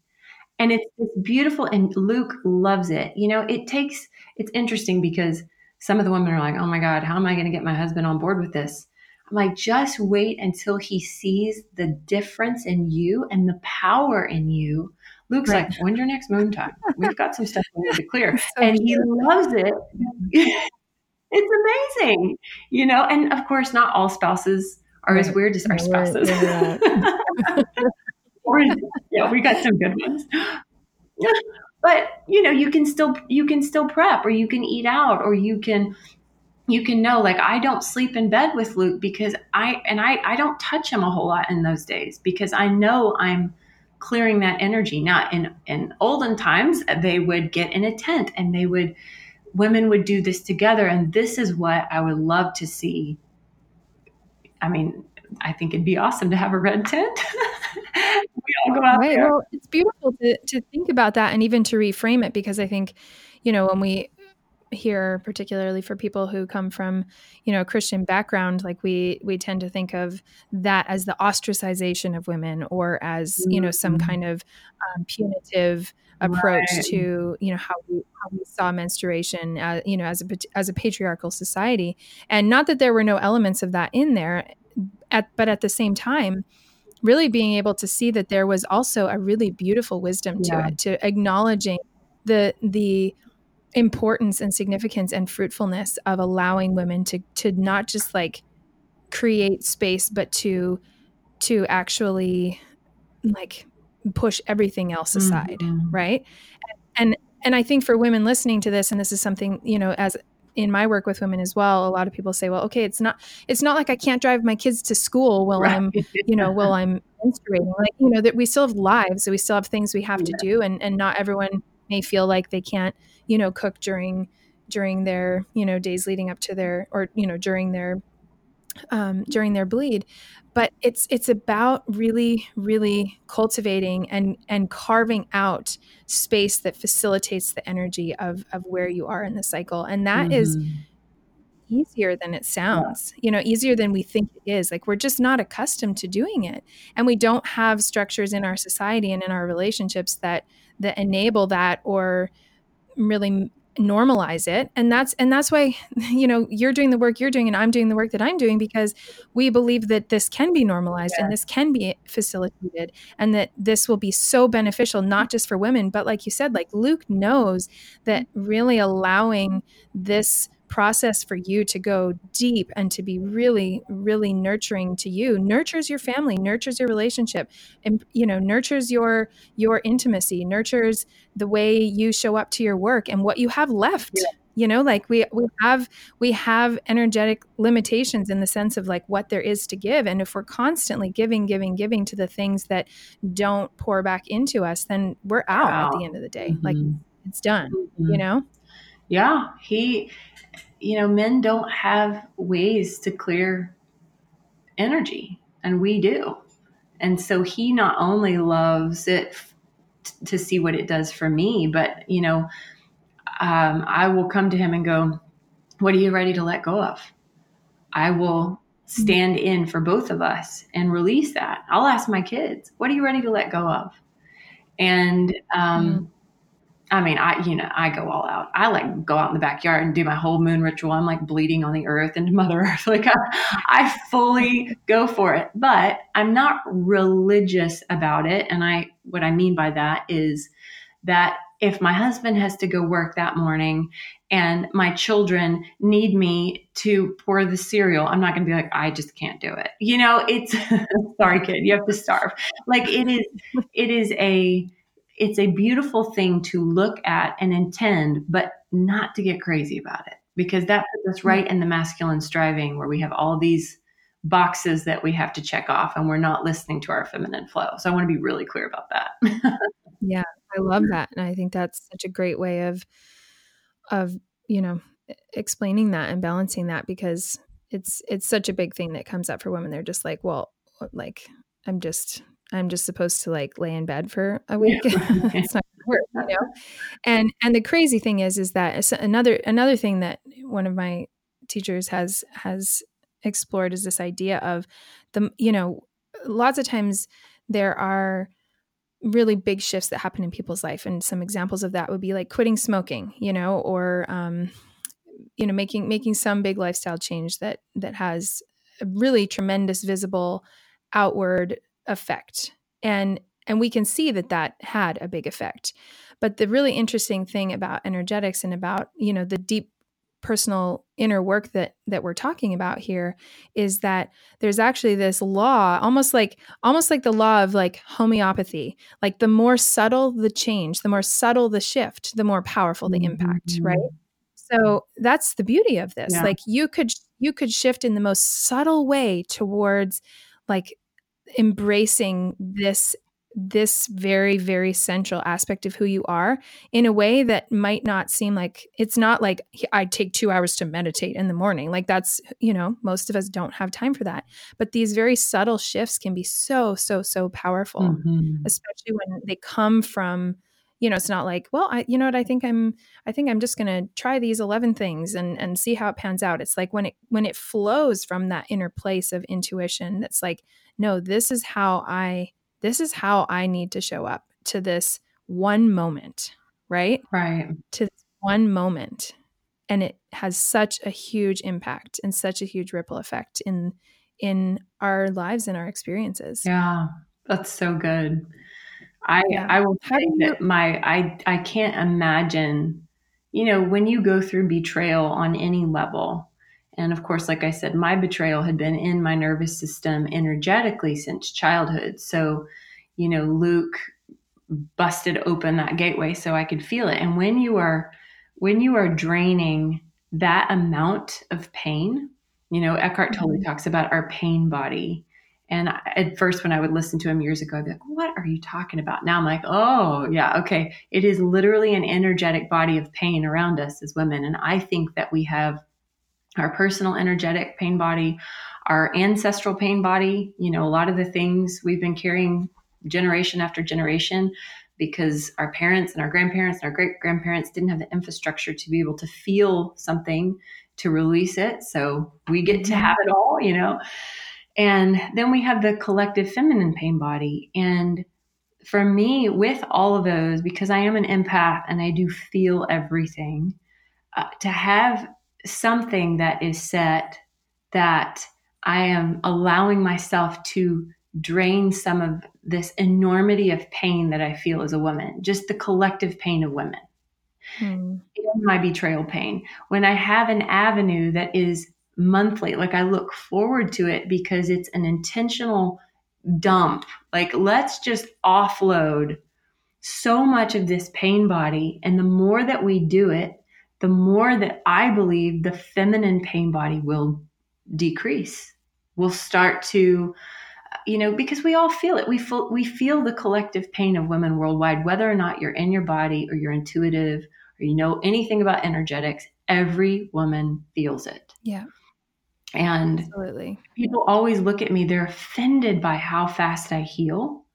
And it's, it's beautiful. And luke loves it. You know it takes it's interesting because some of the women are like, oh my God, how am I going to get my husband on board with this? I'm like, just wait until he sees the difference in you and the power in you. Luke's right. like, when's your next moon time? We've got some stuff we need to clear. *laughs* so and he loves it. *laughs* it's amazing, you know? And of course, not all spouses are right. as weird as our spouses. or, *laughs* yeah, we got some good ones but you know you can still you can still prep or you can eat out or you can you can know like i don't sleep in bed with luke because i and i i don't touch him a whole lot in those days because i know i'm clearing that energy. Now in in olden times they would get in a tent and they would women would do this together. And this is what i would love to see. I mean i think it'd be awesome to have a red tent *laughs* we all go out right. there. Well, it's beautiful to, to think about that and even to reframe it because I think, you know, when we hear particularly for people who come from you know a christian background like we we tend to think of that as the ostracization of women or as you know some mm-hmm. kind of um, punitive approach right. to you know how we how we saw menstruation uh, you know as a as a patriarchal society and not that there were no elements of that in there at but at the same time really being able to see that there was also a really beautiful wisdom to yeah. it, to acknowledging the the importance and significance and fruitfulness of allowing women to to not just like create space but to to actually like push everything else aside mm-hmm. right and and i think for women listening to this and this is something you know as in my work with women as well a lot of people say well okay it's not it's not like i can't drive my kids to school while right. i'm you know while i'm menstruating like you know that we still have lives so we still have things we have yeah. to do and and not everyone may feel like they can't you know cook during during their you know days leading up to their or you know during their um, during their bleed but it's it's about really really cultivating and and carving out space that facilitates the energy of of where you are in the cycle and that mm-hmm. is easier than it sounds yeah. you know easier than we think it is like we're just not accustomed to doing it and we don't have structures in our society and in our relationships that that enable that or really normalize it and that's and that's why *laughs* you know you're doing the work you're doing and I'm doing the work that I'm doing because we believe that this can be normalized yeah. and this can be facilitated and that this will be so beneficial not just for women but like you said like Luke knows that really allowing this process for you to go deep and to be really really nurturing to you nurtures your family nurtures your relationship and you know nurtures your your intimacy nurtures the way you show up to your work and what you have left yeah. you know like we we have we have energetic limitations in the sense of like what there is to give and if we're constantly giving giving giving to the things that don't pour back into us then we're out wow. at the end of the day mm-hmm. like it's done mm-hmm. you know yeah he you know, men don't have ways to clear energy, and we do. And so he not only loves it to see what it does for me, but, you know, um, I will come to him and go, What are you ready to let go of? I will stand in for both of us and release that. I'll ask my kids, What are you ready to let go of? And, um, mm-hmm I mean, I, you know, I go all out. I like go out in the backyard and do my whole moon ritual. I'm like bleeding on the earth and *laughs* Mother Earth. Like I, I fully go for it, but I'm not religious about it. And I, what I mean by that is that if my husband has to go work that morning and my children need me to pour the cereal, I'm not going to be like, I just can't do it. You know, it's *laughs* sorry, kid, you have to starve. Like it is, it is a, it's a beautiful thing to look at and intend, but not to get crazy about it because that puts us mm-hmm. right in the masculine striving where we have all these boxes that we have to check off and we're not listening to our feminine flow. So I want to be really clear about that. *laughs* yeah, I love that. And I think that's such a great way of of, you know, explaining that and balancing that because it's it's such a big thing that comes up for women. They're just like, well, like I'm just I'm just supposed to like lay in bed for a week. Yeah. *laughs* it's not gonna work, you know. *laughs* And and the crazy thing is, is that another another thing that one of my teachers has has explored is this idea of the you know lots of times there are really big shifts that happen in people's life and some examples of that would be like quitting smoking you know or um, you know making making some big lifestyle change that that has a really tremendous visible outward effect. And and we can see that that had a big effect. But the really interesting thing about energetics and about you know the deep personal inner work that that we're talking about here is that there's actually this law almost like almost like the law of like homeopathy. Like the more subtle the change the more subtle the shift the more powerful the impact mm-hmm. right? So that's the beauty of this. Yeah. like you could you could shift in the most subtle way towards like embracing this this very very central aspect of who you are in a way that might not seem like it's not like i take 2 hours to meditate in the morning like that's you know most of us don't have time for that but these very subtle shifts can be so so so powerful mm-hmm. especially when they come from you know it's not like well i you know what i think i'm i think i'm just going to try these 11 things and and see how it pans out it's like when it when it flows from that inner place of intuition that's like no, this is how I this is how I need to show up to this one moment, right? Right. To one moment. And it has such a huge impact and such a huge ripple effect in in our lives and our experiences. Yeah, that's so good. I yeah. I will say you- that my I I can't imagine, you know, when you go through betrayal on any level, and of course, like I said, my betrayal had been in my nervous system energetically since childhood. So, you know, Luke busted open that gateway so I could feel it. And when you are when you are draining that amount of pain, you know, Eckhart Tolle mm-hmm. talks about our pain body. And at first, when I would listen to him years ago, I'd be like, what are you talking about? Now I'm like, oh, yeah, okay. It is literally an energetic body of pain around us as women. And I think that we have our personal energetic pain body, our ancestral pain body, you know, a lot of the things we've been carrying generation after generation because our parents and our grandparents and our great grandparents didn't have the infrastructure to be able to feel something to release it. So we get to mm-hmm. have it all, you know. And then we have the collective feminine pain body. And for me, with all of those, because I am an empath and I do feel everything, uh, to have something that is set that I am allowing myself to drain some of this enormity of pain that I feel as a woman, just the collective pain of women. Hmm. my betrayal pain. When I have an avenue that is monthly, like I look forward to it because it's an intentional dump. Like, let's just offload so much of this pain body. And the more that we do it, the more that I believe the feminine pain body will decrease. We'll start to you know, because we all feel it. We feel we feel the collective pain of women worldwide, whether or not you're in your body or you're intuitive or you know anything about energetics. Every woman feels it. Yeah. And Absolutely. people always look at me, they're offended by how fast I heal.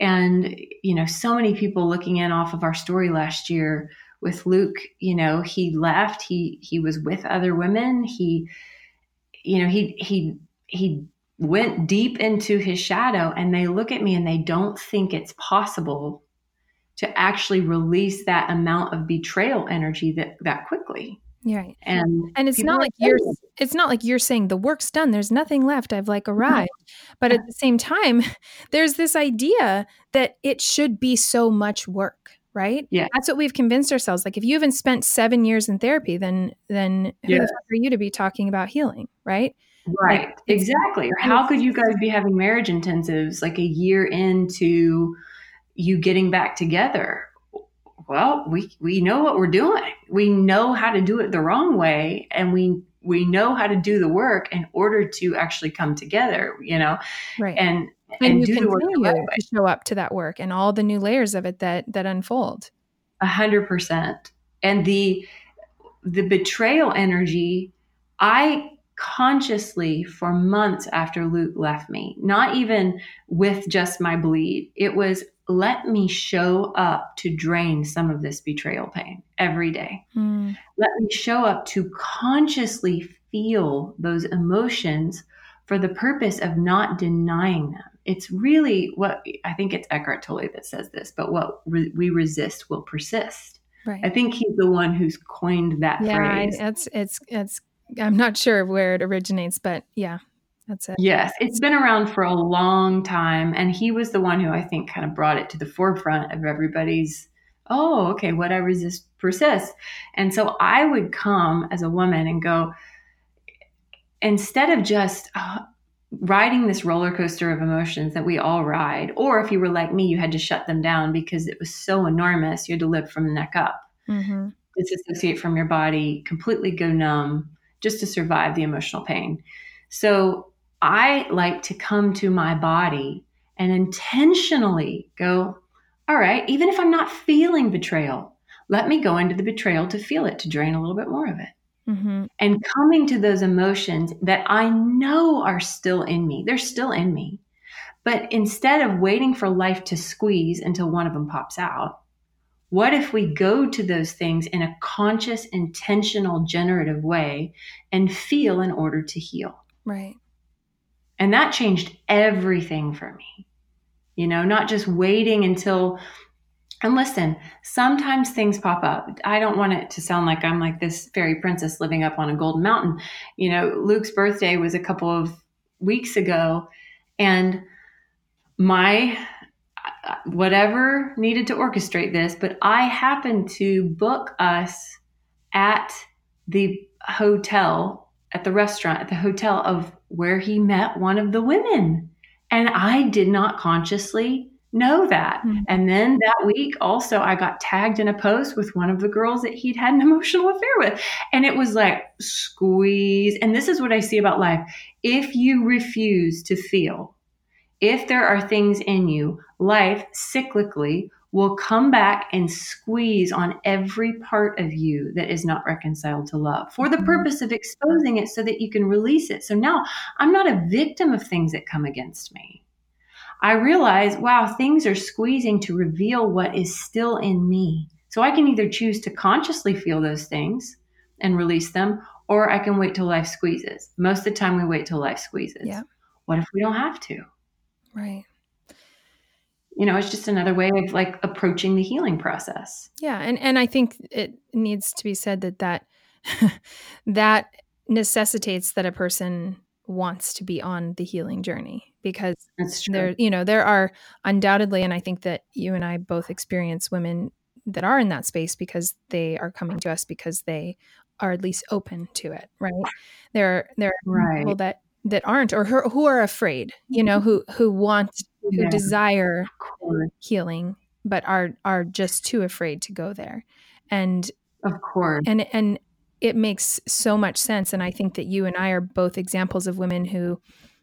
And, you know, so many people looking in off of our story last year with Luke, you know, he left, he he was with other women. He, you know, he he he went deep into his shadow and they look at me and they don't think it's possible to actually release that amount of betrayal energy that that quickly. Right. And and it's not like you're it's not like you're saying the work's done. There's nothing left. I've like arrived. But at the same time, *laughs* there's this idea that it should be so much work, right? Yeah. That's what we've convinced ourselves. Like if you haven't spent seven years in therapy, then then who yeah. the fuck are you to be talking about healing, right? Right. Like, exactly. Or how could you guys be having marriage intensives like a year into you getting back together? Well, we we know what we're doing. We know how to do it the wrong way and we we know how to do the work in order to actually come together, you know. Right. And and, and do the work the to show up to that work and all the new layers of it that that unfold. A hundred percent. And the the betrayal energy, I consciously for months after Luke left me, not even with just my bleed. It was let me show up to drain some of this betrayal pain every day. Mm. Let me show up to consciously feel those emotions for the purpose of not denying them. It's really what I think it's Eckhart Tolle that says this, but what re- we resist will persist. Right. I think he's the one who's coined that yeah, phrase. Yeah, it's it's it's I'm not sure where it originates, but yeah, that's it. Yes, it's been around for a long time. And he was the one who I think kind of brought it to the forefront of everybody's, oh, okay, what I resist persists. And so I would come as a woman and go, instead of just uh, riding this roller coaster of emotions that we all ride, or if you were like me, you had to shut them down because it was so enormous, you had to live from the neck up. Mm-hmm. Disassociate from your body, completely go numb, just to survive the emotional pain. So I like to come to my body and intentionally go, all right, even if I'm not feeling betrayal, let me go into the betrayal to feel it, to drain a little bit more of it. Mm-hmm. And coming to those emotions that I know are still in me, they're still in me. But instead of waiting for life to squeeze until one of them pops out, what if we go to those things in a conscious, intentional, generative way and feel in order to heal? Right. And that changed everything for me. You know, not just waiting until and listen, sometimes things pop up. I don't want it to sound like I'm like this fairy princess living up on a golden mountain. You know, Luke's birthday was a couple of weeks ago and my whatever needed to orchestrate this, but I happened to book us at the hotel, at the restaurant, at the hotel of where he met one of the women. And I did not consciously know that. Mm-hmm. And then that week, also, I got tagged in a post with one of the girls that he'd had an *laughs* emotional affair with. And it was like, squeeze. And this is what I see about life. If you refuse to feel, if there are things in you, life cyclically will come back and squeeze on every part of you that is not reconciled to love for the mm-hmm. purpose of exposing it so that you can release it. So now I'm not a victim of things that come against me. I realize, wow, things are squeezing to reveal what is still in me. So I can either choose to consciously feel those things and release them, or I can wait till life squeezes. Most of the time, we wait till life squeezes. Yeah. What if we don't have to? Right. You know, it's just another way of like approaching the healing process. Yeah, and and I think it needs to be said that that *laughs* that necessitates that a person wants to be on the healing journey because that's true. there you know there are undoubtedly and I think that you and I both experience women that are in that space because they are coming to us because they are at least open to it, right? There there are right. people that that aren't or who, who are afraid you know mm-hmm. who who want who yeah. desire healing but are are just too afraid to go there. And of course. and and it makes so much sense and i think that you and i are both examples of women who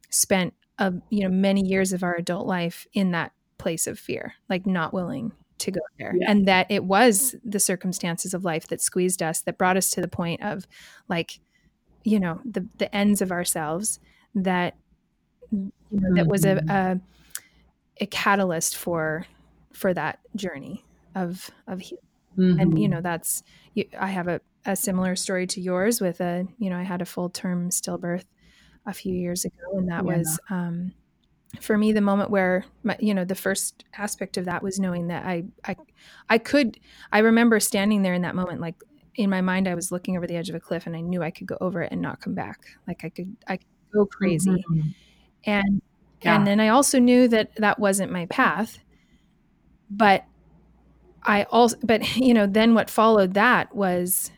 spent a you know many years of our adult life in that place of fear like not willing to go there. Yeah. and that it was the circumstances of life that squeezed us that brought us to the point of like you know the the ends of ourselves that you know, that was a, mm-hmm. a, a catalyst for for that journey of of healing. Mm-hmm. And you know that's I have a, a similar story to yours with a you know I had a full term stillbirth a few years ago, and that yeah. was um, for me the moment where my, you know the first aspect of that was knowing that I I I could I remember standing there in that moment like in my mind I was looking over the edge of a cliff and I knew I could go over it and not come back like I could I could go crazy. Mm-hmm. And yeah. and then I also knew that that wasn't my path. But I also but *laughs* you know, then what followed that was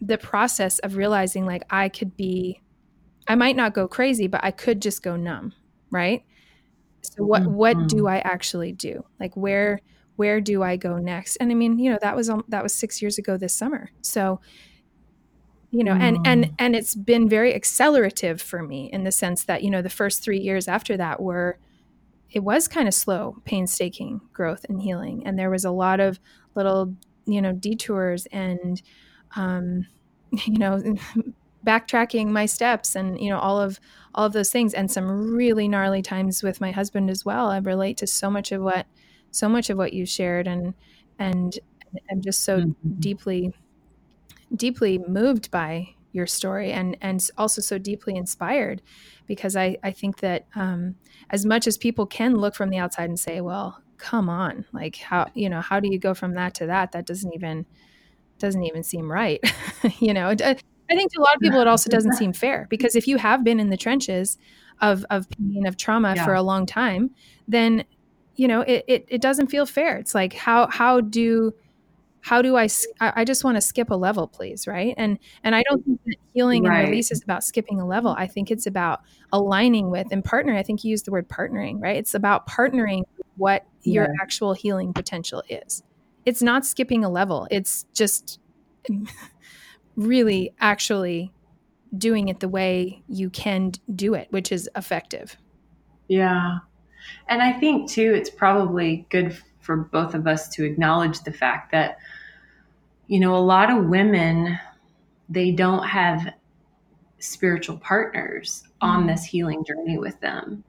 the process of realizing like I could be I might not go crazy, but I could just go numb, right? So what mm-hmm. what do I actually do? Like where where do I go next? And I mean, you know, that was that was 6 years ago this summer. So you know and and mm. and it's been very accelerative for me in the sense that you know the first three years after that were it was kind of slow painstaking growth and healing and there was a lot of little you know detours and um *laughs* you know *laughs* backtracking my steps and you know all of all of those things and some really gnarly times with my husband as well i relate to so much of what so much of what you shared and and i'm just so mm-hmm. deeply deeply moved by your story and and also so deeply inspired because I I think that um, as much as people can look from the outside and say, well, come on, like how you know how do you go from that to that? That doesn't even doesn't even seem right, *laughs* you know. I think to a lot of people it also doesn't seem fair because if you have been in the trenches of of pain of trauma yeah. for a long time, then you know it, it it doesn't feel fair. It's like how how do how do I, I just want to skip a level, please. Right. And, and I don't think that healing right. and release is about skipping a level. I think it's about aligning with and partnering. I think you used the word partnering, right? It's about partnering what yeah. your actual healing potential is. It's not skipping a level. It's just *laughs* really actually doing it the way you can do it, which is effective. Yeah. And I think too, it's probably good for both of us to acknowledge the fact that you know, a lot of women, they don't have spiritual partners on mm-hmm. this healing journey with them.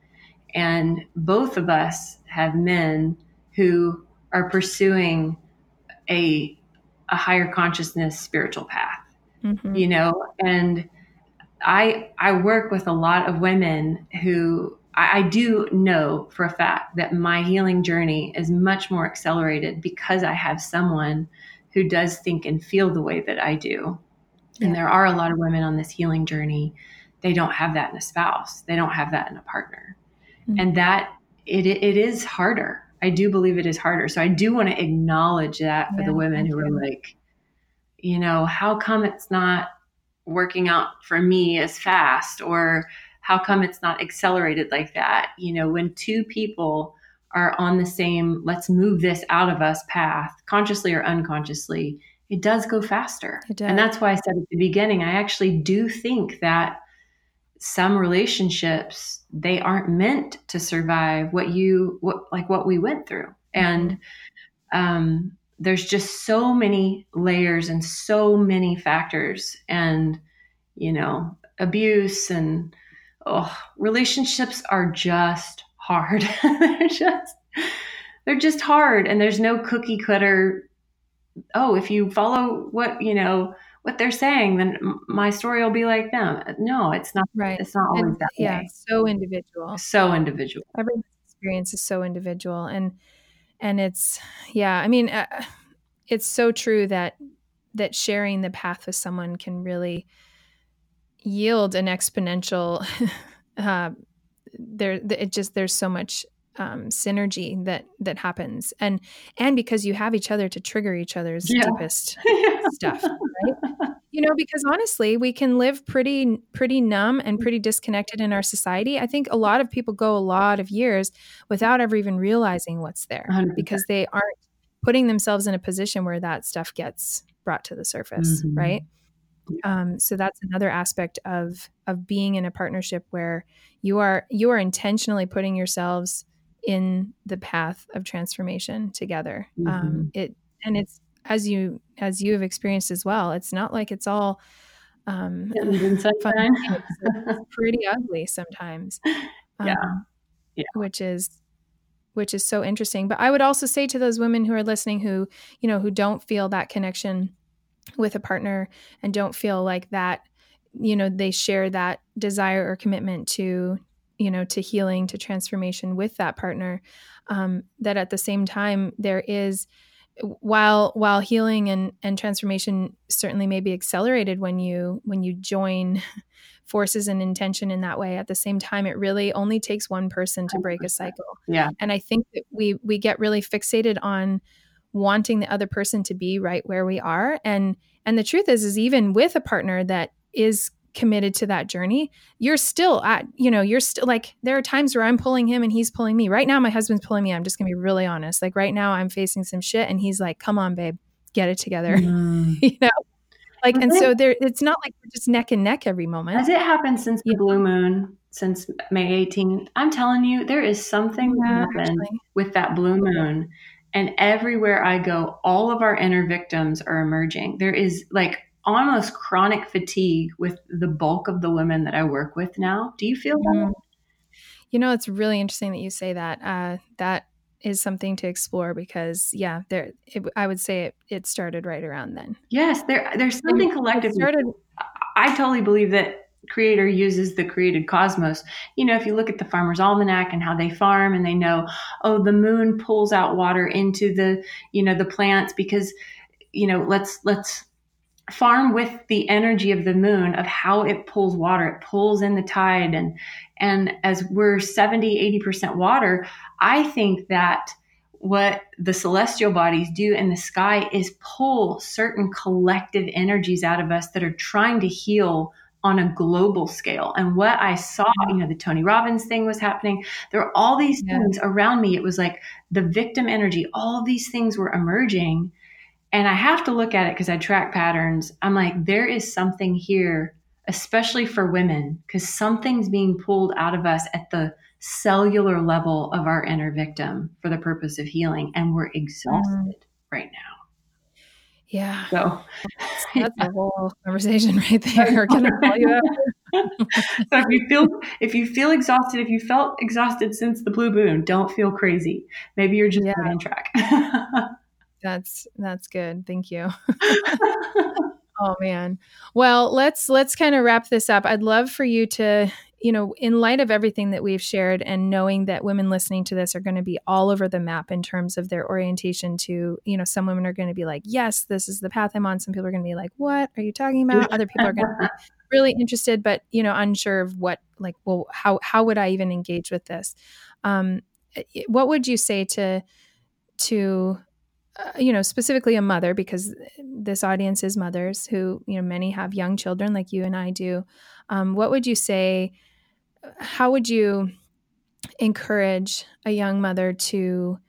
And both of us have men who are pursuing a, a higher consciousness spiritual path, mm-hmm. you know, and I, I work with a lot of women who I, I do know for a fact that my healing journey is much more accelerated because I have someone who does think and feel the way that I do. Yeah. And there are a lot of women on this healing journey they don't have that in a spouse. They don't have that in a partner. Mm-hmm. And that it, it is harder. I do believe it is harder. So I do want to acknowledge that for yeah, the women who are like, you know, how come it's not working out for me as fast or how come it's not accelerated like that? You know, when two people are on the same let's move this out of us path, consciously or unconsciously, it does go faster. Does. And that's why I said at the beginning, I actually do think that some relationships they aren't meant to survive what you what like what we went through and um there's just so many layers and so many factors and you know abuse and oh relationships are just hard *laughs* they're just they're just hard and there's no cookie cutter oh if you follow what you know what they're saying, then my story will be like them. No, it's not. Right. It's not always and, that yeah, way. so individual. So individual. Everyone's experience is so individual, and and it's yeah. I mean, uh, it's so true that that sharing the path with someone can really yield an exponential. *laughs* uh, there, it just there's so much um, synergy that that happens and and because you have each other to trigger each other's yeah. deepest *laughs* stuff right you know because honestly we can live pretty pretty numb and pretty disconnected in our society i think a lot of people go a lot of years without ever even realizing what's there 100%. because they aren't putting themselves in a position where that stuff gets brought to the surface mm-hmm. right um, so that's another aspect of of being in a partnership where you are you are intentionally putting yourselves in the path of transformation together. Um, mm-hmm. Um, it and it's as you as you have experienced as well. It's not like it's all um, *laughs* *laughs* pretty ugly sometimes. Yeah. Um, yeah. Which is which is so interesting. But I would also say to those women who are listening who, you know, who don't feel that connection with a partner and don't feel like that, you know, they share that desire or commitment to you know to healing to transformation with that partner um, that at the same time there is while while healing and and transformation certainly may be accelerated when you when you join *laughs* forces and intention in that way at the same time it really only takes one person to break a cycle. Yeah. And i think that we we get really fixated on wanting the other person to be right where we are and and the truth is is even with a partner that is committed to that journey, you're still at, you know, you're still like, there are times where I'm pulling him and he's pulling me. Right now, my husband's pulling me. I'm just gonna be really honest. Like, right now, I'm facing some shit and he's like, come on, babe, get it together. Mm. *laughs* you know? Like, and so there, it's not like we're just neck and neck every moment. Has it happened since the blue moon, since May 18th? I'm telling you, there is something yeah, happened with that blue moon. And everywhere I go, all of our inner victims are emerging. There is like almost chronic fatigue with the bulk of the women that I work with now. Do you feel that? Mm. You know, it's really interesting that you say that. Uh, that is something to explore because, yeah, there. It, I would say it, it started right around then. Yes, there. There's something collective. Started. I totally believe that creator uses the created cosmos. You know, if you look at the farmer's almanac and how they farm and they know, oh, the moon pulls out water into the, you know, the plants because, you know, let's let's farm with the energy of the moon of how it pulls water it pulls in the tide and and as we're 70 80% water i think that what the celestial bodies do in the sky is pull certain collective energies out of us that are trying to heal on a global scale. And what I saw, you know, the Tony Robbins thing was happening. There were all these yeah. things around me. It was like the victim energy, all these things were emerging. And I have to look at it because I track patterns. I'm like, there is something here, especially for women, because something's being pulled out of us at the cellular level of our inner victim for the purpose of healing. And we're exhausted mm. right now. Yeah. So that's *laughs* yeah. a whole conversation *laughs* right there. Can I call you *laughs* so if you feel if you feel exhausted, if you felt exhausted since the blue moon, don't feel crazy. Maybe you're just yeah. on track. That's that's good. Thank you. oh man. Well, let's let's kind of wrap this up. I'd love for you to, you know, in light of everything that we've shared and knowing that women listening to this are going to be all over the map in terms of their orientation to, you know, some women are going to be like, "Yes, this is the path I'm on." Some people are going to be like, "What are you talking about?" Other people are going to be *laughs* really interested, but you know, unsure of what like, well, how how would I even engage with this? Um, what would you say to to uh, you know specifically a mother because this audience is mothers who you know many have young children like you and I do. Um, what would you say? How would you encourage a young mother to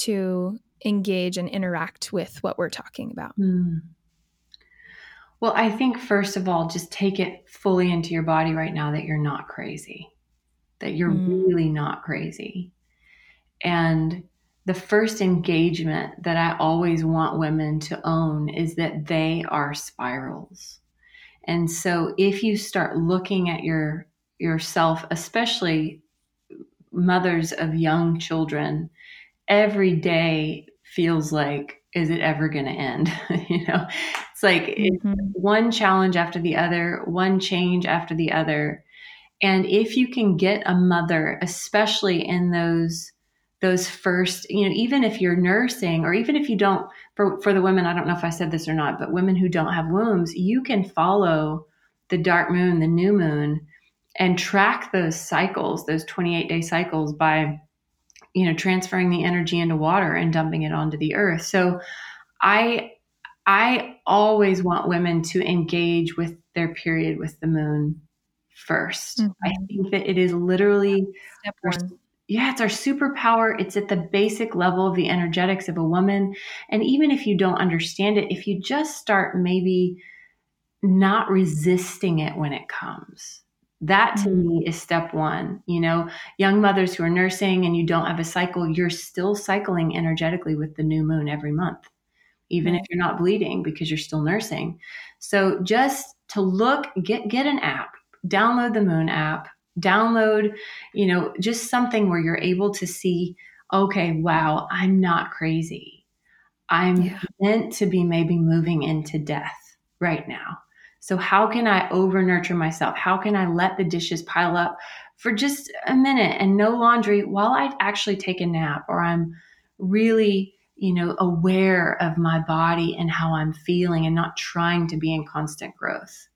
to engage and interact with what we're talking about? Mm. Well, I think first of all, just take it fully into your body right now that you're not crazy, that you're mm. really not crazy. And the first engagement that I always want women to own is that they are spirals. And so if you start looking at your yourself, especially mothers of young children, every day feels like is it ever going to end? *laughs* you know, it's like mm-hmm. it's one challenge after the other, one change after the other. And if you can get a mother, especially in those those first, you know, even if you're nursing or even if you don't for for the women, I don't know if I said this or not, but women who don't have wombs, you can follow the dark moon, the new moon and track those cycles, those 28 day cycles by you know transferring the energy into water and dumping it onto the earth. So i i always want women to engage with their period with the moon 1st mm-hmm. i think that it is literally yeah it's our superpower. It's at the basic level of the energetics of a woman. And even if you don't understand it if you just start maybe not resisting it when it comes that to mm-hmm. me is step one. You know, young mothers who are nursing and you don't have a cycle, you're still cycling energetically with the new moon every month, even if you're not bleeding because you're still nursing. So just to look, get get an app, download the moon app, download, you know, just something where you're able to see, okay, wow, I'm not crazy. I'm yeah. meant to be maybe moving into death right now. So, how can I over nurture myself? How can I let the dishes pile up for just a minute and no laundry while I actually take a nap or I'm really, you know, aware of my body and how I'm feeling and not trying to be in constant growth?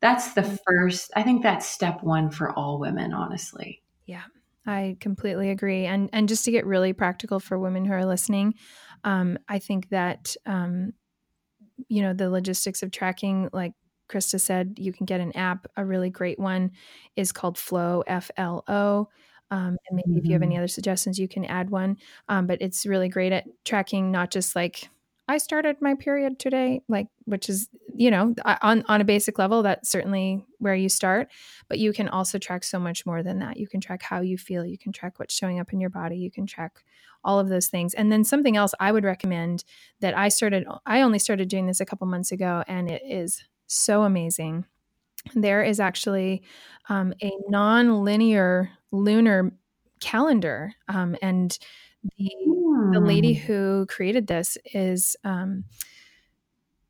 That's the first, I think that's step one for all women, honestly. Yeah. I completely agree. And and just to get really practical for women who are listening, um, I think that um, you know the logistics of tracking like Krista said, you can get an app. A really great one is called Flo, F L O. Um, and maybe mm-hmm. if you have any mm-hmm. other suggestions, you can add one. Um, but it's really great at tracking not just like I started my period today, like which is you know on on a basic level that's certainly where you start, but you can also track so much more than that. You can track how you feel, you can track what's showing up in your body, you can track all of those things. And then something else I would recommend that I started I only started doing this a couple months ago and it is so amazing. There is actually um, a non-linear lunar calendar, um, and the the lady hmm. who created this is. Um,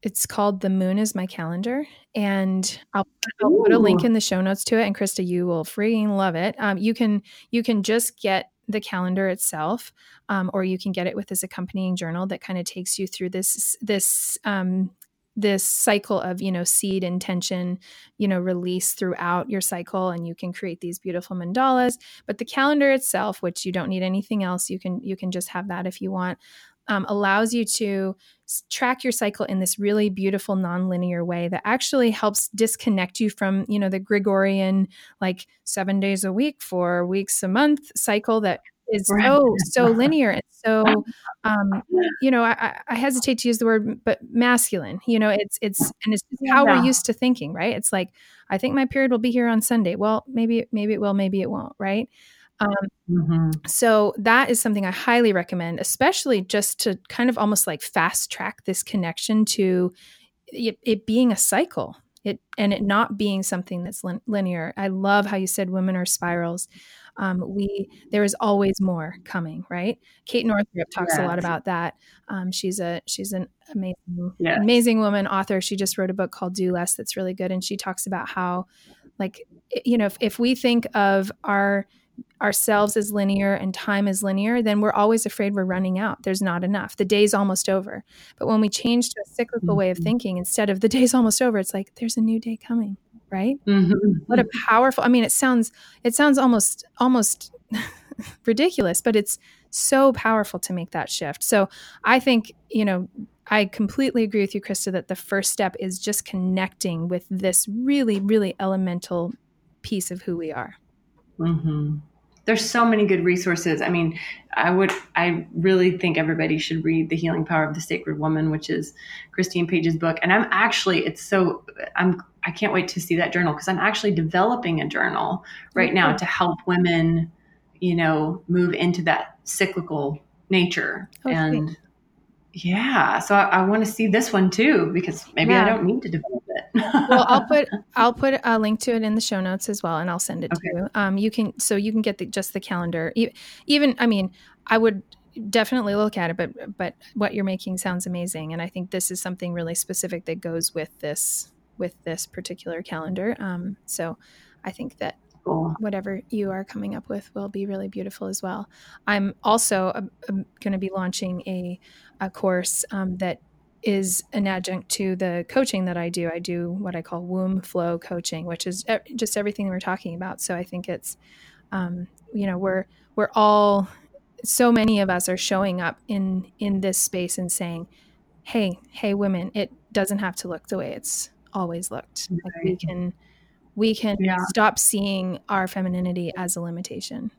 it's called The Moon is My Calendar. And I'll, I'll, put a link in the show notes to it. And Krista, you will freaking love it. Um, you can you can just get the calendar itself, um, or you can get it with this accompanying journal that kind of takes you through this this um, this cycle of you know seed intention you know release throughout your cycle and you can create these beautiful mandalas. But the calendar itself which you don't need anything else you can you can just have that if you want um, allows you to track your cycle in this really beautiful nonlinear way that actually helps disconnect you from you know the gregorian like seven days a week four weeks a month cycle that is right. so so linear and so *laughs* um, you know I, I, hesitate to use the word but masculine you know it's it's and it's how yeah. we're used to thinking right it's like i think my period will be here on sunday well maybe maybe it will maybe it won't right um, mm-hmm. so that is something i highly recommend especially just to kind of almost like fast track this connection to it, it being a cycle it and it not being something that's lin- linear i love how you said women are spirals um, we there is always more coming right kate northrup talks yes. a lot about that um, she's a she's an amazing yes. amazing woman author she just wrote a book called do less that's really good and she talks about how like you know if, if we think of our ourselves as linear and time is linear, then we're always afraid we're running out. There's not enough. The day's almost over. But when we change to a cyclical mm-hmm. way of mm-hmm. thinking, instead of the day's almost over, it's like there's a new day coming right? Mm-hmm. What a powerful. I mean, it sounds it sounds almost almost *laughs* ridiculous, but it's so powerful to make that shift. So I think you know I completely agree with you, Krista, that the first step is just connecting with this really, really elemental piece of who we are. Mm-hmm. There's so many good resources. I mean, I would, I really think everybody should read The Healing Power of the Sacred Woman, which is Christine Page's book. And I'm actually, it's so, I'm, I can't wait to see that journal because I'm actually developing a journal right mm-hmm. now to help women, you know, move into that cyclical nature. Okay. And yeah, so I, I want to see this one too because maybe yeah. I don't need to develop it. Well, I'll put *laughs* I'll put a link to it in the show notes as well, and I'll send it okay. to you. Um, you can so you can get the, just the calendar. Even I mean, I would definitely look at it, but but what you're making sounds amazing, and I think this is something really specific that goes with this with this particular calendar. Um, so I think that cool. whatever you are coming up with will be really beautiful as well. I'm also uh, um, going to be launching a, a course um, that is an adjunct to the coaching that I do. I do what I call womb flow coaching, which is just everything we're talking about. So I think it's, um, you know, we're we're all so many of us are showing up in in this space and saying, "Hey, hey, women, it doesn't have to look the way it's always looked. Right. Like we can." we can yeah. stop seeing our femininity as a limitation.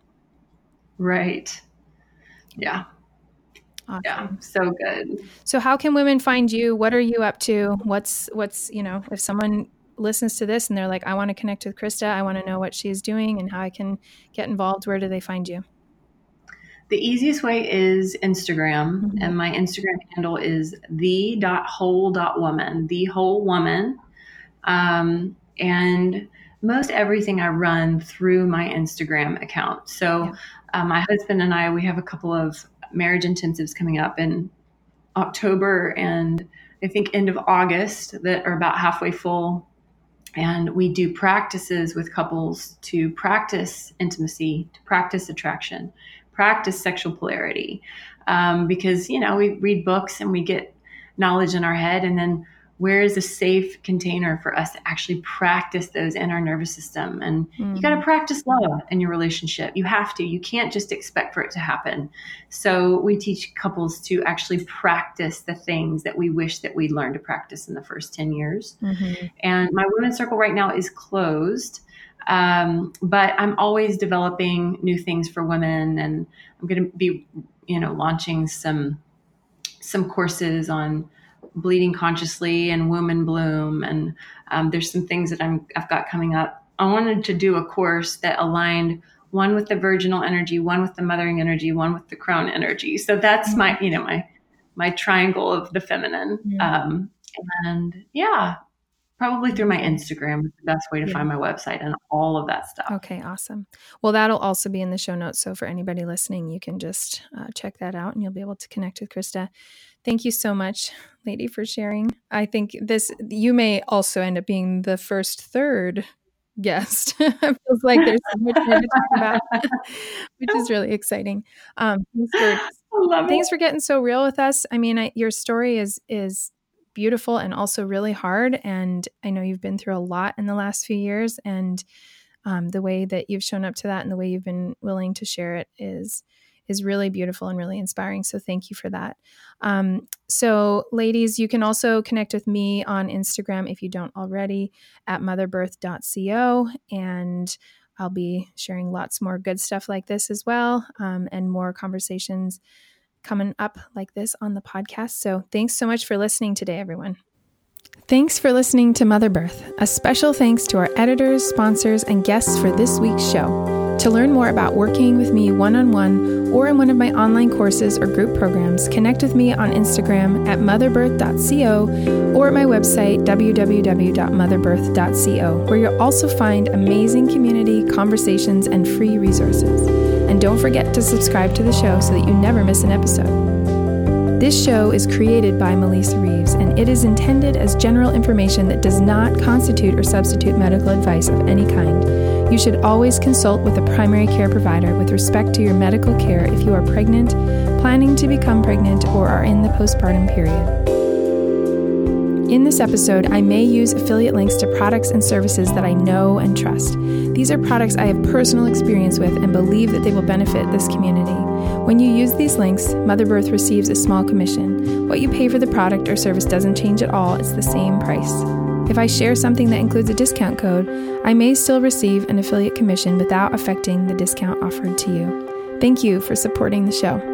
Right. Yeah. Awesome. Yeah, so good. So how can women find you? What are you up to? What's what's, you know, if someone listens to this and they're like, I want to connect with Krista, I want to know what she's doing and how I can get involved, where do they find you? The easiest way is Instagram, mm-hmm. and my Instagram handle is the dot whole dot woman, the whole woman. Um, and most everything I run through my Instagram account. So, yeah. uh, my husband and I, we have a couple of marriage intensives coming up in October and I think end of August that are about halfway full. And we do practices with couples to practice intimacy, to practice attraction, practice sexual polarity. Um, because, you know, we read books and we get knowledge in our head and then where is a safe container for us to actually practice those in our nervous system? And mm-hmm. you got to practice love in your relationship. You have to. You can't just expect for it to happen. So we teach couples to actually practice the things that we wish that we learned to practice in the first 10 years. Mm-hmm. and my women's circle right now is closed um, but i'm always developing new things for women and i'm going to be you know launching some some courses on bleeding consciously and womb and bloom. And um, there's some things that I'm, i've got coming up. I wanted to do a course that aligned one with the virginal energy one with the mothering energy one with the crone energy. So that's mm-hmm. my you know my my triangle of the feminine. Mm-hmm. um, and yeah probably through my instagram is the best way to yeah. find my website and all of that stuff. Okay awesome. Well that'll also be in the show notes. So for anybody listening you can just uh, check that out and you'll be able to connect with krista Thank you so much, lady, for sharing. I think this, you may also end up being the first third guest. *laughs* it feels like there's so much more to talk about, *laughs* which is really exciting. Um, thanks for, thanks for getting so real with us. I mean, I, your story is, is beautiful and also really hard. And I know you've been through a lot in the last few years and um, the way that you've shown up to that and the way you've been willing to share it is is really beautiful and really inspiring. So thank you for that. Um, so, ladies, you can also connect with me on Instagram if you don't already at motherbirth.co. And I'll be sharing lots more good stuff like this as well um, and more conversations coming up like this on the podcast. So, thanks so much for listening today, everyone. Thanks for listening to Mother Birth. A special thanks to our editors, sponsors, and guests for this week's show. To learn more about working with me one on one or in one of my online courses or group programs, connect with me on Instagram at motherbirth.co or at my website www.motherbirth.co, where you'll also find amazing community, conversations, and free resources. And don't forget to subscribe to the show so that you never miss an episode. This show is created by Melissa Reeves, and it is intended as general information that does not constitute or substitute medical advice of any kind. You should always consult with a primary care provider with respect to your medical care if you are pregnant, planning to become pregnant, or are in the postpartum period. In this episode, I may use affiliate links to products and services that I know and trust. These are products I have personal experience with and believe that they will benefit this community. When you use these links, Mother Birth receives a small commission. What you pay for the product or service doesn't change at all, it's the same price. If I share something that includes a discount code, I may still receive an affiliate commission without affecting the discount offered to you. Thank you for supporting the show.